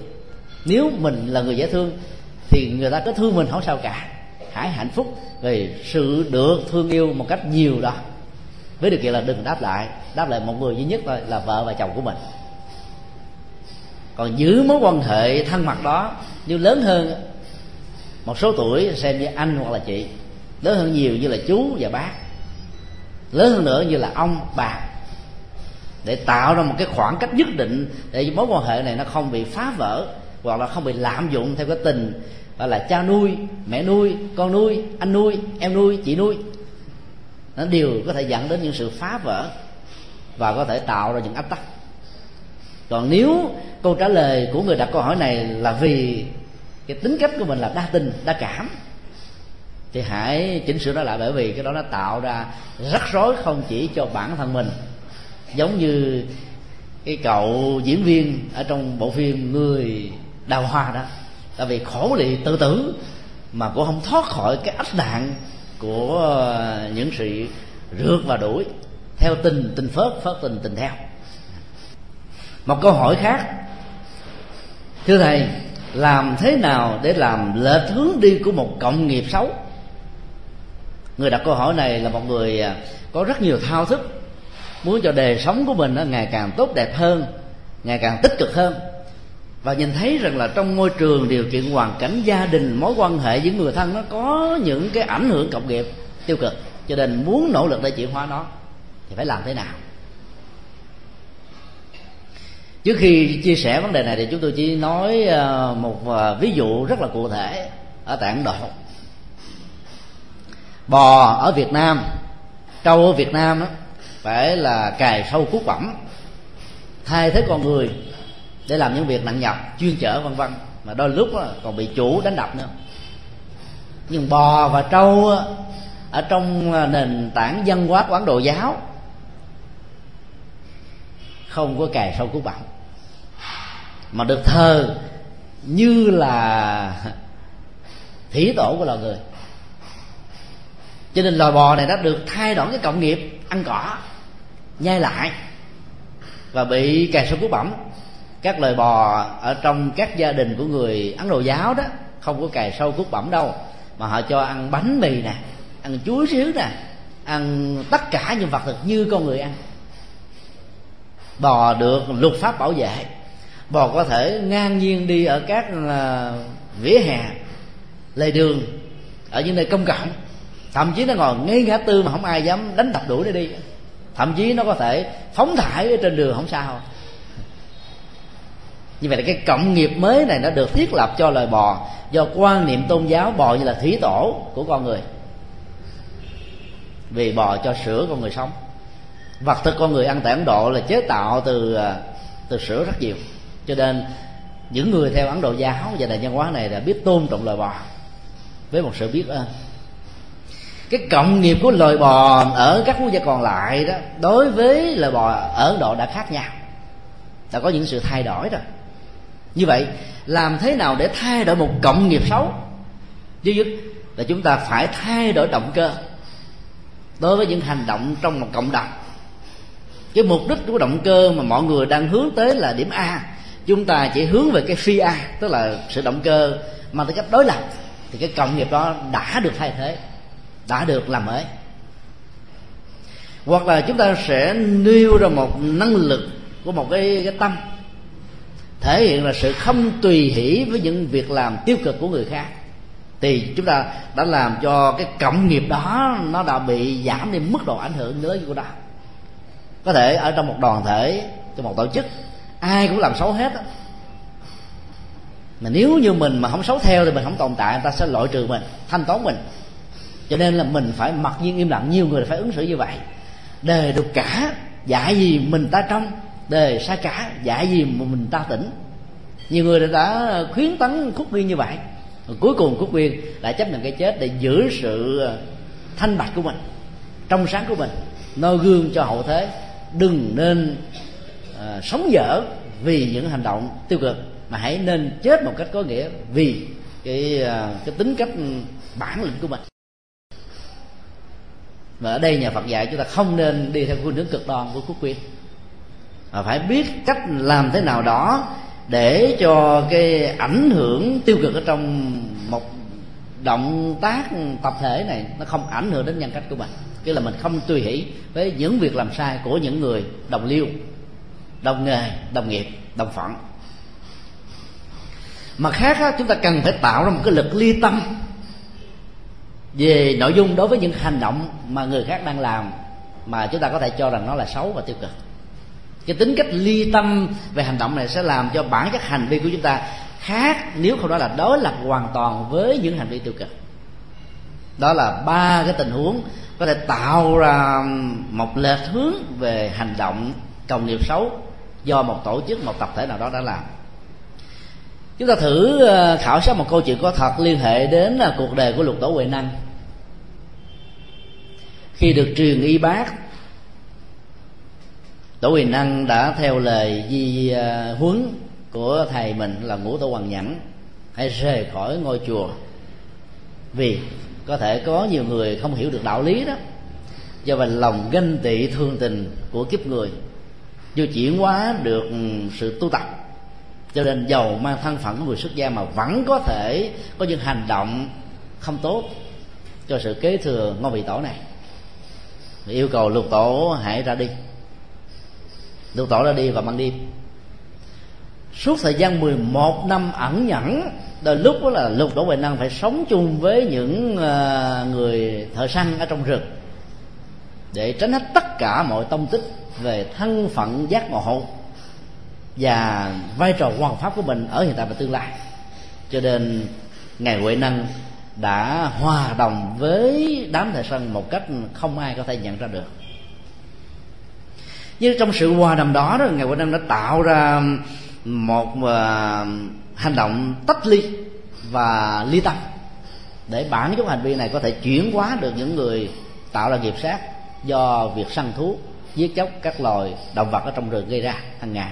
Nếu mình là người dễ thương thì người ta có thương mình không sao cả. Hãy hạnh phúc vì sự được thương yêu một cách nhiều đó với điều kiện là đừng đáp lại. Đáp lại một người duy nhất thôi là vợ và chồng của mình. Còn giữ mối quan hệ thân mật đó như lớn hơn một số tuổi, xem như anh hoặc là chị, lớn hơn nhiều như là chú và bác, lớn hơn nữa như là ông, bà, để tạo ra một cái khoảng cách nhất định để mối quan hệ này nó không bị phá vỡ hoặc là không bị lạm dụng theo cái tình gọi là cha nuôi, mẹ nuôi, con nuôi, anh nuôi, em nuôi, chị nuôi nó đều có thể dẫn đến những sự phá vỡ và có thể tạo ra những áp tắc. Còn nếu câu trả lời của người đặt câu hỏi này là vì cái tính cách của mình là đa tình, đa cảm, thì hãy chỉnh sửa nó lại bởi vì cái đó nó tạo ra rắc rối không chỉ cho bản thân mình. Giống như cái cậu diễn viên ở trong bộ phim người đào hoa đó. Tại vì khổ lị tự tử mà cũng không thoát khỏi cái ách nạn của ờ, những sự rượt và đuổi theo tình tình phớt phớt tình tình theo. Một câu hỏi khác. Thưa thầy, làm thế nào để làm lệch hướng đi của một cộng nghiệp xấu? Người đặt câu hỏi này là một người à, có rất nhiều thao thức, muốn cho đời sống của mình ngày càng tốt đẹp hơn, ngày càng tích cực hơn và nhìn thấy rằng là trong môi trường điều kiện hoàn cảnh gia đình mối quan hệ với người thân nó có những cái ảnh hưởng cộng nghiệp tiêu cực. Cho nên muốn nỗ lực để chuyển hóa nó thì phải làm thế nào? Trước khi chia sẻ vấn đề này thì chúng tôi chỉ nói ờ, một ờ, ví dụ rất là cụ thể ở tại ấn độ bò ở việt nam trâu ở việt nam đó, phải là cài sâu cú quẩm thay thế con người để làm những việc nặng nhọc, chuyên chở vân vân. Mà đôi lúc còn bị chủ đánh đập nữa. Nhưng bò và trâu ở trong à, nền tảng văn hóa quán đồ giáo, không có cài sâu cứu bẩm mà được thờ như là thủy tổ của loài người. Cho nên loài bò này đã được thay đổi cái cộng nghiệp ăn cỏ, nhai lại và bị cài sâu cứu bẩm các loài bò ở trong các gia đình của người ấn độ giáo đó, không có cài sâu cút bẩm đâu, mà họ cho ăn bánh mì nè, ăn chuối xíu nè, ăn tất cả những vật thực như con người ăn. Bò được luật pháp bảo vệ. Bò có thể ngang nhiên đi ở các à, vỉa hè, lề đường, ở những nơi công cộng. Thậm chí nó ngồi ngay ngã tư mà không ai dám đánh đập đuổi nó đi. Thậm chí nó có thể phóng thải ở trên đường không sao như vậy là cái cộng nghiệp mới này nó được thiết lập cho loài bò, do quan niệm tôn giáo bò như là thủy tổ của con người. Vì bò cho sữa con người sống. Vật thực con người ăn tại ấn độ là chế tạo từ à, từ sữa rất nhiều. Cho nên những người theo ấn độ giáo và nền văn hóa này đã biết tôn trọng loài bò với một sự biết ơn. Cái cộng nghiệp của loài bò ở các quốc gia còn lại đó, đối với loài bò ở Ấn Độ đã khác nhau. Đã có những sự thay đổi rồi như vậy làm thế nào để thay đổi một cộng nghiệp xấu? Thứ nhất là chúng ta phải thay đổi động cơ đối với những hành động trong một cộng đồng. Cái mục đích của động cơ mà mọi người đang hướng tới là điểm a. Chúng ta chỉ hướng về cái phi a tức là sự động cơ mà tới cách đối lập. Thì cái cộng nghiệp đó đã được thay thế đã được làm mới. Hoặc là chúng ta sẽ nêu ra một năng lực của một cái, cái tâm thể hiện là sự không tùy hỷ với những việc làm tiêu cực của người khác. Thì chúng ta đã làm cho cái cộng nghiệp đó, nó đã bị giảm đi mức độ ảnh hưởng lớn của ta có thể ở trong một đoàn thể, trong một tổ chức, ai cũng làm xấu hết á. Mà nếu như mình mà không xấu theo thì mình không tồn tại, người ta sẽ loại trừ mình, thanh toán mình. Cho nên là mình phải mặc nhiên im lặng, nhiều người phải ứng xử như vậy. Đề được cả, dạy gì mình ta trong đề sai cả giả gì mà mình ta tỉnh. Nhiều người đã khuyến tấn khúc viên như vậy. Và cuối cùng khúc viên lại chấp nhận cái chết để giữ sự ờ, thanh bạch của mình trong sáng của mình noi gương cho hậu thế. Đừng nên uh, sống dở vì những hành động tiêu cực mà hãy nên chết một cách có nghĩa vì cái uh, cái tính cách bản lĩnh của mình. Và ở đây nhà Phật dạy chúng ta không nên đi theo khuynh hướng cực đoan của quốc quyên mà phải biết cách làm thế nào đó để cho cái ảnh hưởng tiêu cực ở trong một động tác tập thể này nó không ảnh hưởng đến nhân cách của mình. Tức là mình không tùy hỷ với những việc làm sai của những người đồng liêu đồng nghề đồng nghiệp đồng phận. Mặt khác á, chúng ta cần phải tạo ra một cái lực ly tâm về nội dung đối với những hành động mà người khác đang làm mà chúng ta có thể cho rằng nó là xấu và tiêu cực cái tính cách ly tâm về hành động này sẽ làm cho bản chất hành vi của chúng ta khác nếu không nói là đối lập hoàn toàn với những hành vi tiêu cực. Đó là ba cái tình huống có thể tạo ra một lệch hướng về hành động công nghiệp xấu do một tổ chức, một tập thể nào đó đã làm. Chúng ta thử ờ, khảo sát một câu chuyện có thật liên hệ đến ờ, cuộc đời của lục tổ huệ năng. Khi được truyền y bác tổ huệ năng đã theo lời di à, huấn của thầy mình là ngũ tổ hoàng nhẫn. Hãy rời khỏi ngôi chùa. Vì có thể có nhiều người không hiểu được đạo lý đó. Do vậy lòng ganh tị thương tình của kiếp người chưa chuyển hóa được sự tu tập, cho nên giàu mang thân phận của người xuất gia mà vẫn có thể có những hành động không tốt cho sự kế thừa ngôi vị tổ này. Yêu cầu lục tổ hãy ra đi lục tổ ra đi vào ban đêm suốt thời gian 11 năm ẩn nhẫn, đôi lúc đó là lục tổ huệ năng phải sống chung với những ờ, người thợ săn ở trong rừng để tránh hết tất cả mọi tông tích về thân phận giác ngộ và vai trò hoàn pháp của mình ở hiện tại và tương lai. Cho nên ngài huệ năng đã hòa đồng với đám thợ săn một cách không ai có thể nhận ra được nhưng trong sự hòa đồng đó, đó ngài quan năng đã tạo ra một uh, hành động tách ly và ly tâm để bản chất hành vi này có thể chuyển hóa được những người tạo ra nghiệp sát do việc săn thú giết chóc các loài động vật ở trong rừng gây ra hàng ngày.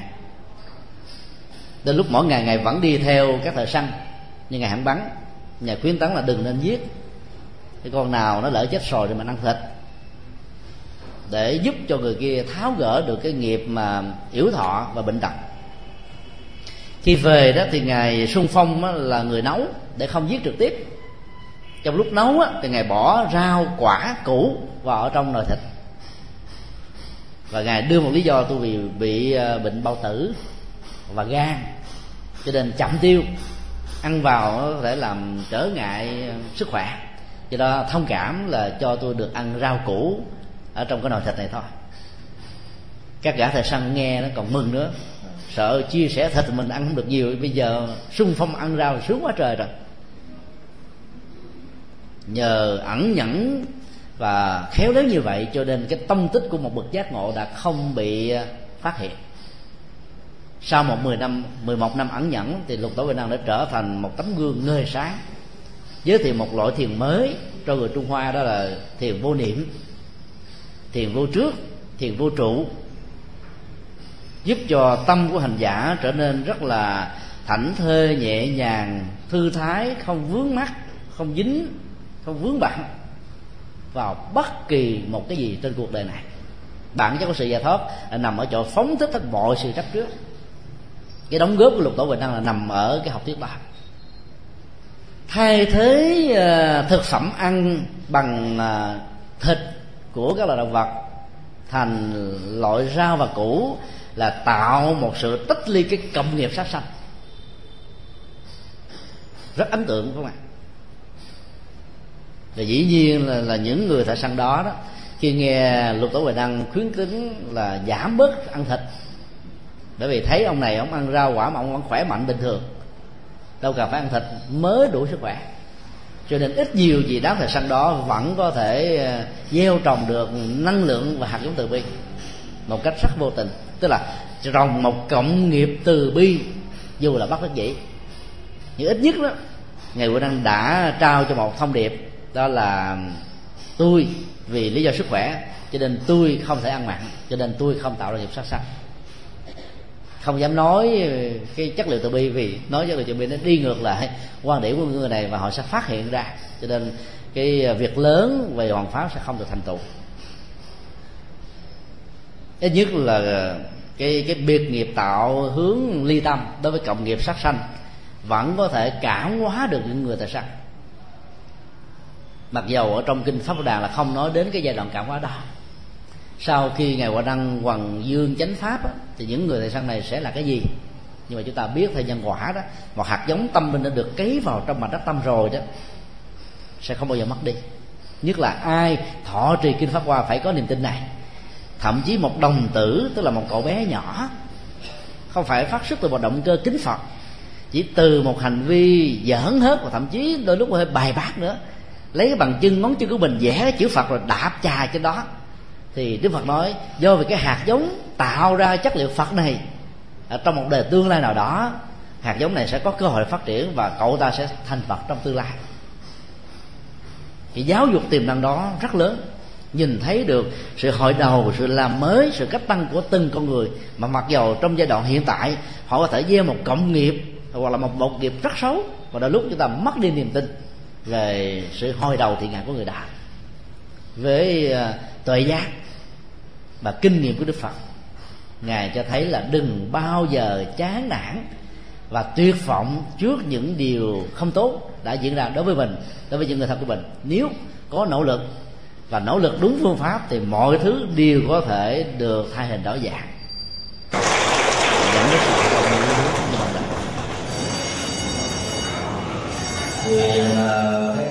Đến lúc mỗi ngày ngày vẫn đi theo các thợ săn nhưng ngày hẳn bắn nhà khuyến tấn là đừng nên giết. Cái con nào nó lỡ chết rồi thì mình ăn thịt để giúp cho người kia tháo gỡ được cái nghiệp mà yếu thọ và bệnh tật. Khi về đó thì ngài sung phong là người nấu để không giết trực tiếp. Trong lúc nấu á, thì ngài bỏ rau quả củ vào ở trong nồi thịt. Và ngài đưa một lý do tôi bị bị bệnh bao tử và gan cho nên chậm tiêu ăn vào có thể làm trở ngại sức khỏe. Do đó thông cảm là cho tôi được ăn rau củ ở trong cái nồi thịt này thôi. Các gã thầy săn nghe nó còn mừng nữa. Sợ chia sẻ thịt mình ăn không được nhiều, bây giờ sung phong ăn rau sướng quá trời rồi. Nhờ ẩn nhẫn và khéo léo như vậy cho nên cái tâm tích của một bậc giác ngộ đã không bị à, phát hiện. Sau một mười năm, mười một năm ẩn nhẫn thì lục tổ huệ năng đã trở thành một tấm gương ngời sáng. Giới thiệu một loại thiền mới cho người trung hoa đó là thiền vô niệm thiền vô trước, thiền vô trụ, giúp cho tâm của hành giả trở nên rất là thảnh thơi, nhẹ nhàng, thư thái, không vướng mắc, không dính, không vướng bận vào bất kỳ một cái gì trên cuộc đời này. Bản chất của sự giải thoát, là nằm ở chỗ phóng thích hết mọi sự chấp trước. Cái đóng góp của lục tổ bình năng là nằm ở cái học thuyết đó thay thế ờ, thực phẩm ăn bằng ờ, thịt của các loài động vật thành loại rau và củ là tạo một sự tách ly cái công nghiệp sát sanh. Rất ấn tượng không ạ? Và dĩ nhiên là, là những người thợ săn đó đó khi nghe lục tổ huệ đăng khuyến kính là giảm bớt ăn thịt bởi vì thấy ông này ông ăn rau quả mà ông vẫn khỏe mạnh bình thường đâu cần phải ăn thịt mới đủ sức khỏe cho nên ít nhiều gì đó thời sanh đó vẫn có thể ờ, gieo trồng được năng lượng và hạt giống từ bi. Một cách rất vô tình. Tức là trồng một cộng nghiệp từ bi, dù là bắt đắc dĩ. Nhưng ít nhất đó ngài Quỳnh anh đã trao cho một thông điệp, đó là, tôi vì lý do sức khỏe, cho nên tôi không thể ăn mặn, cho nên tôi không tạo ra nghiệp sát sanh không dám nói cái chất liệu từ bi vì nói chất liệu từ bi nó đi ngược lại quan điểm của người này và họ sẽ phát hiện ra. Cho nên cái việc lớn về hoàn pháp sẽ không được thành tựu. Ít nhất là cái cái biệt nghiệp tạo hướng ly tâm đối với cộng nghiệp sát sanh vẫn có thể cảm hóa được những người tại sanh mặc dầu ở trong kinh pháp đà là không nói đến cái giai đoạn cảm hóa đó sau khi ngài hòa đăng hoàng dương chánh pháp á, thì những người thầy săn này sẽ là cái gì? Nhưng mà chúng ta biết theo nhân quả đó một hạt giống tâm mình đã được cấy vào trong mảnh đất tâm rồi đó sẽ không bao giờ mất đi. Nhất là ai thọ trì kinh pháp hoa phải có niềm tin này. Thậm chí một đồng tử tức là một cậu bé nhỏ không phải phát xuất từ một động cơ kính phật chỉ từ một hành vi giỡn hớt và thậm chí đôi lúc hơi bài bác nữa. Lấy cái bằng chân ngón chân của mình vẽ chữ phật rồi đạp chà trên đó thì đức phật nói do vì cái hạt giống tạo ra chất liệu phật này ở trong một đời tương lai nào đó hạt giống này sẽ có cơ hội phát triển và cậu ta sẽ thành phật trong tương lai. Cái giáo dục tiềm năng đó rất lớn. Nhìn thấy được sự hội đầu sự làm mới sự cách tăng của từng con người mà mặc dầu trong giai đoạn hiện tại họ có thể gieo một cộng nghiệp hoặc là một một nghiệp rất xấu và đôi lúc chúng ta mất đi niềm tin về sự hồi đầu thiện ngàn của người đã. Với uh, tuệ giác và kinh nghiệm của đức phật, ngài cho thấy là đừng bao giờ chán nản và tuyệt vọng trước những điều không tốt đã diễn ra đối với mình, đối với những người thân của mình. Nếu có nỗ lực và nỗ lực đúng phương pháp thì mọi thứ đều có thể được thay hình đổi dạng. Dẫn đến sự công như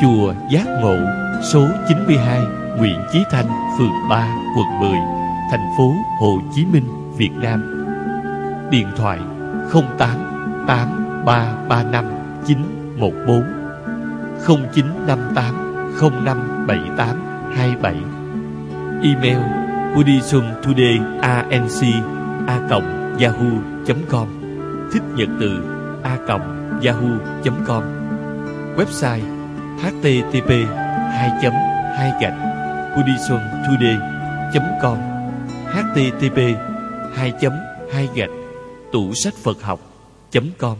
Chùa Giác Ngộ, Số 92 Nguyễn Chí Thanh, Phường 3 quận 10 Thành phố Hồ Chí Minh, Việt Nam. Điện thoại 08 8335 914 0958 0578 27 Email buddhismtoday anc a yahoo.com thích nhật từ a yahoo.com website http 2 2 gạch buddhismtoday.com http 2 2 gạch tủ sách Phật học.com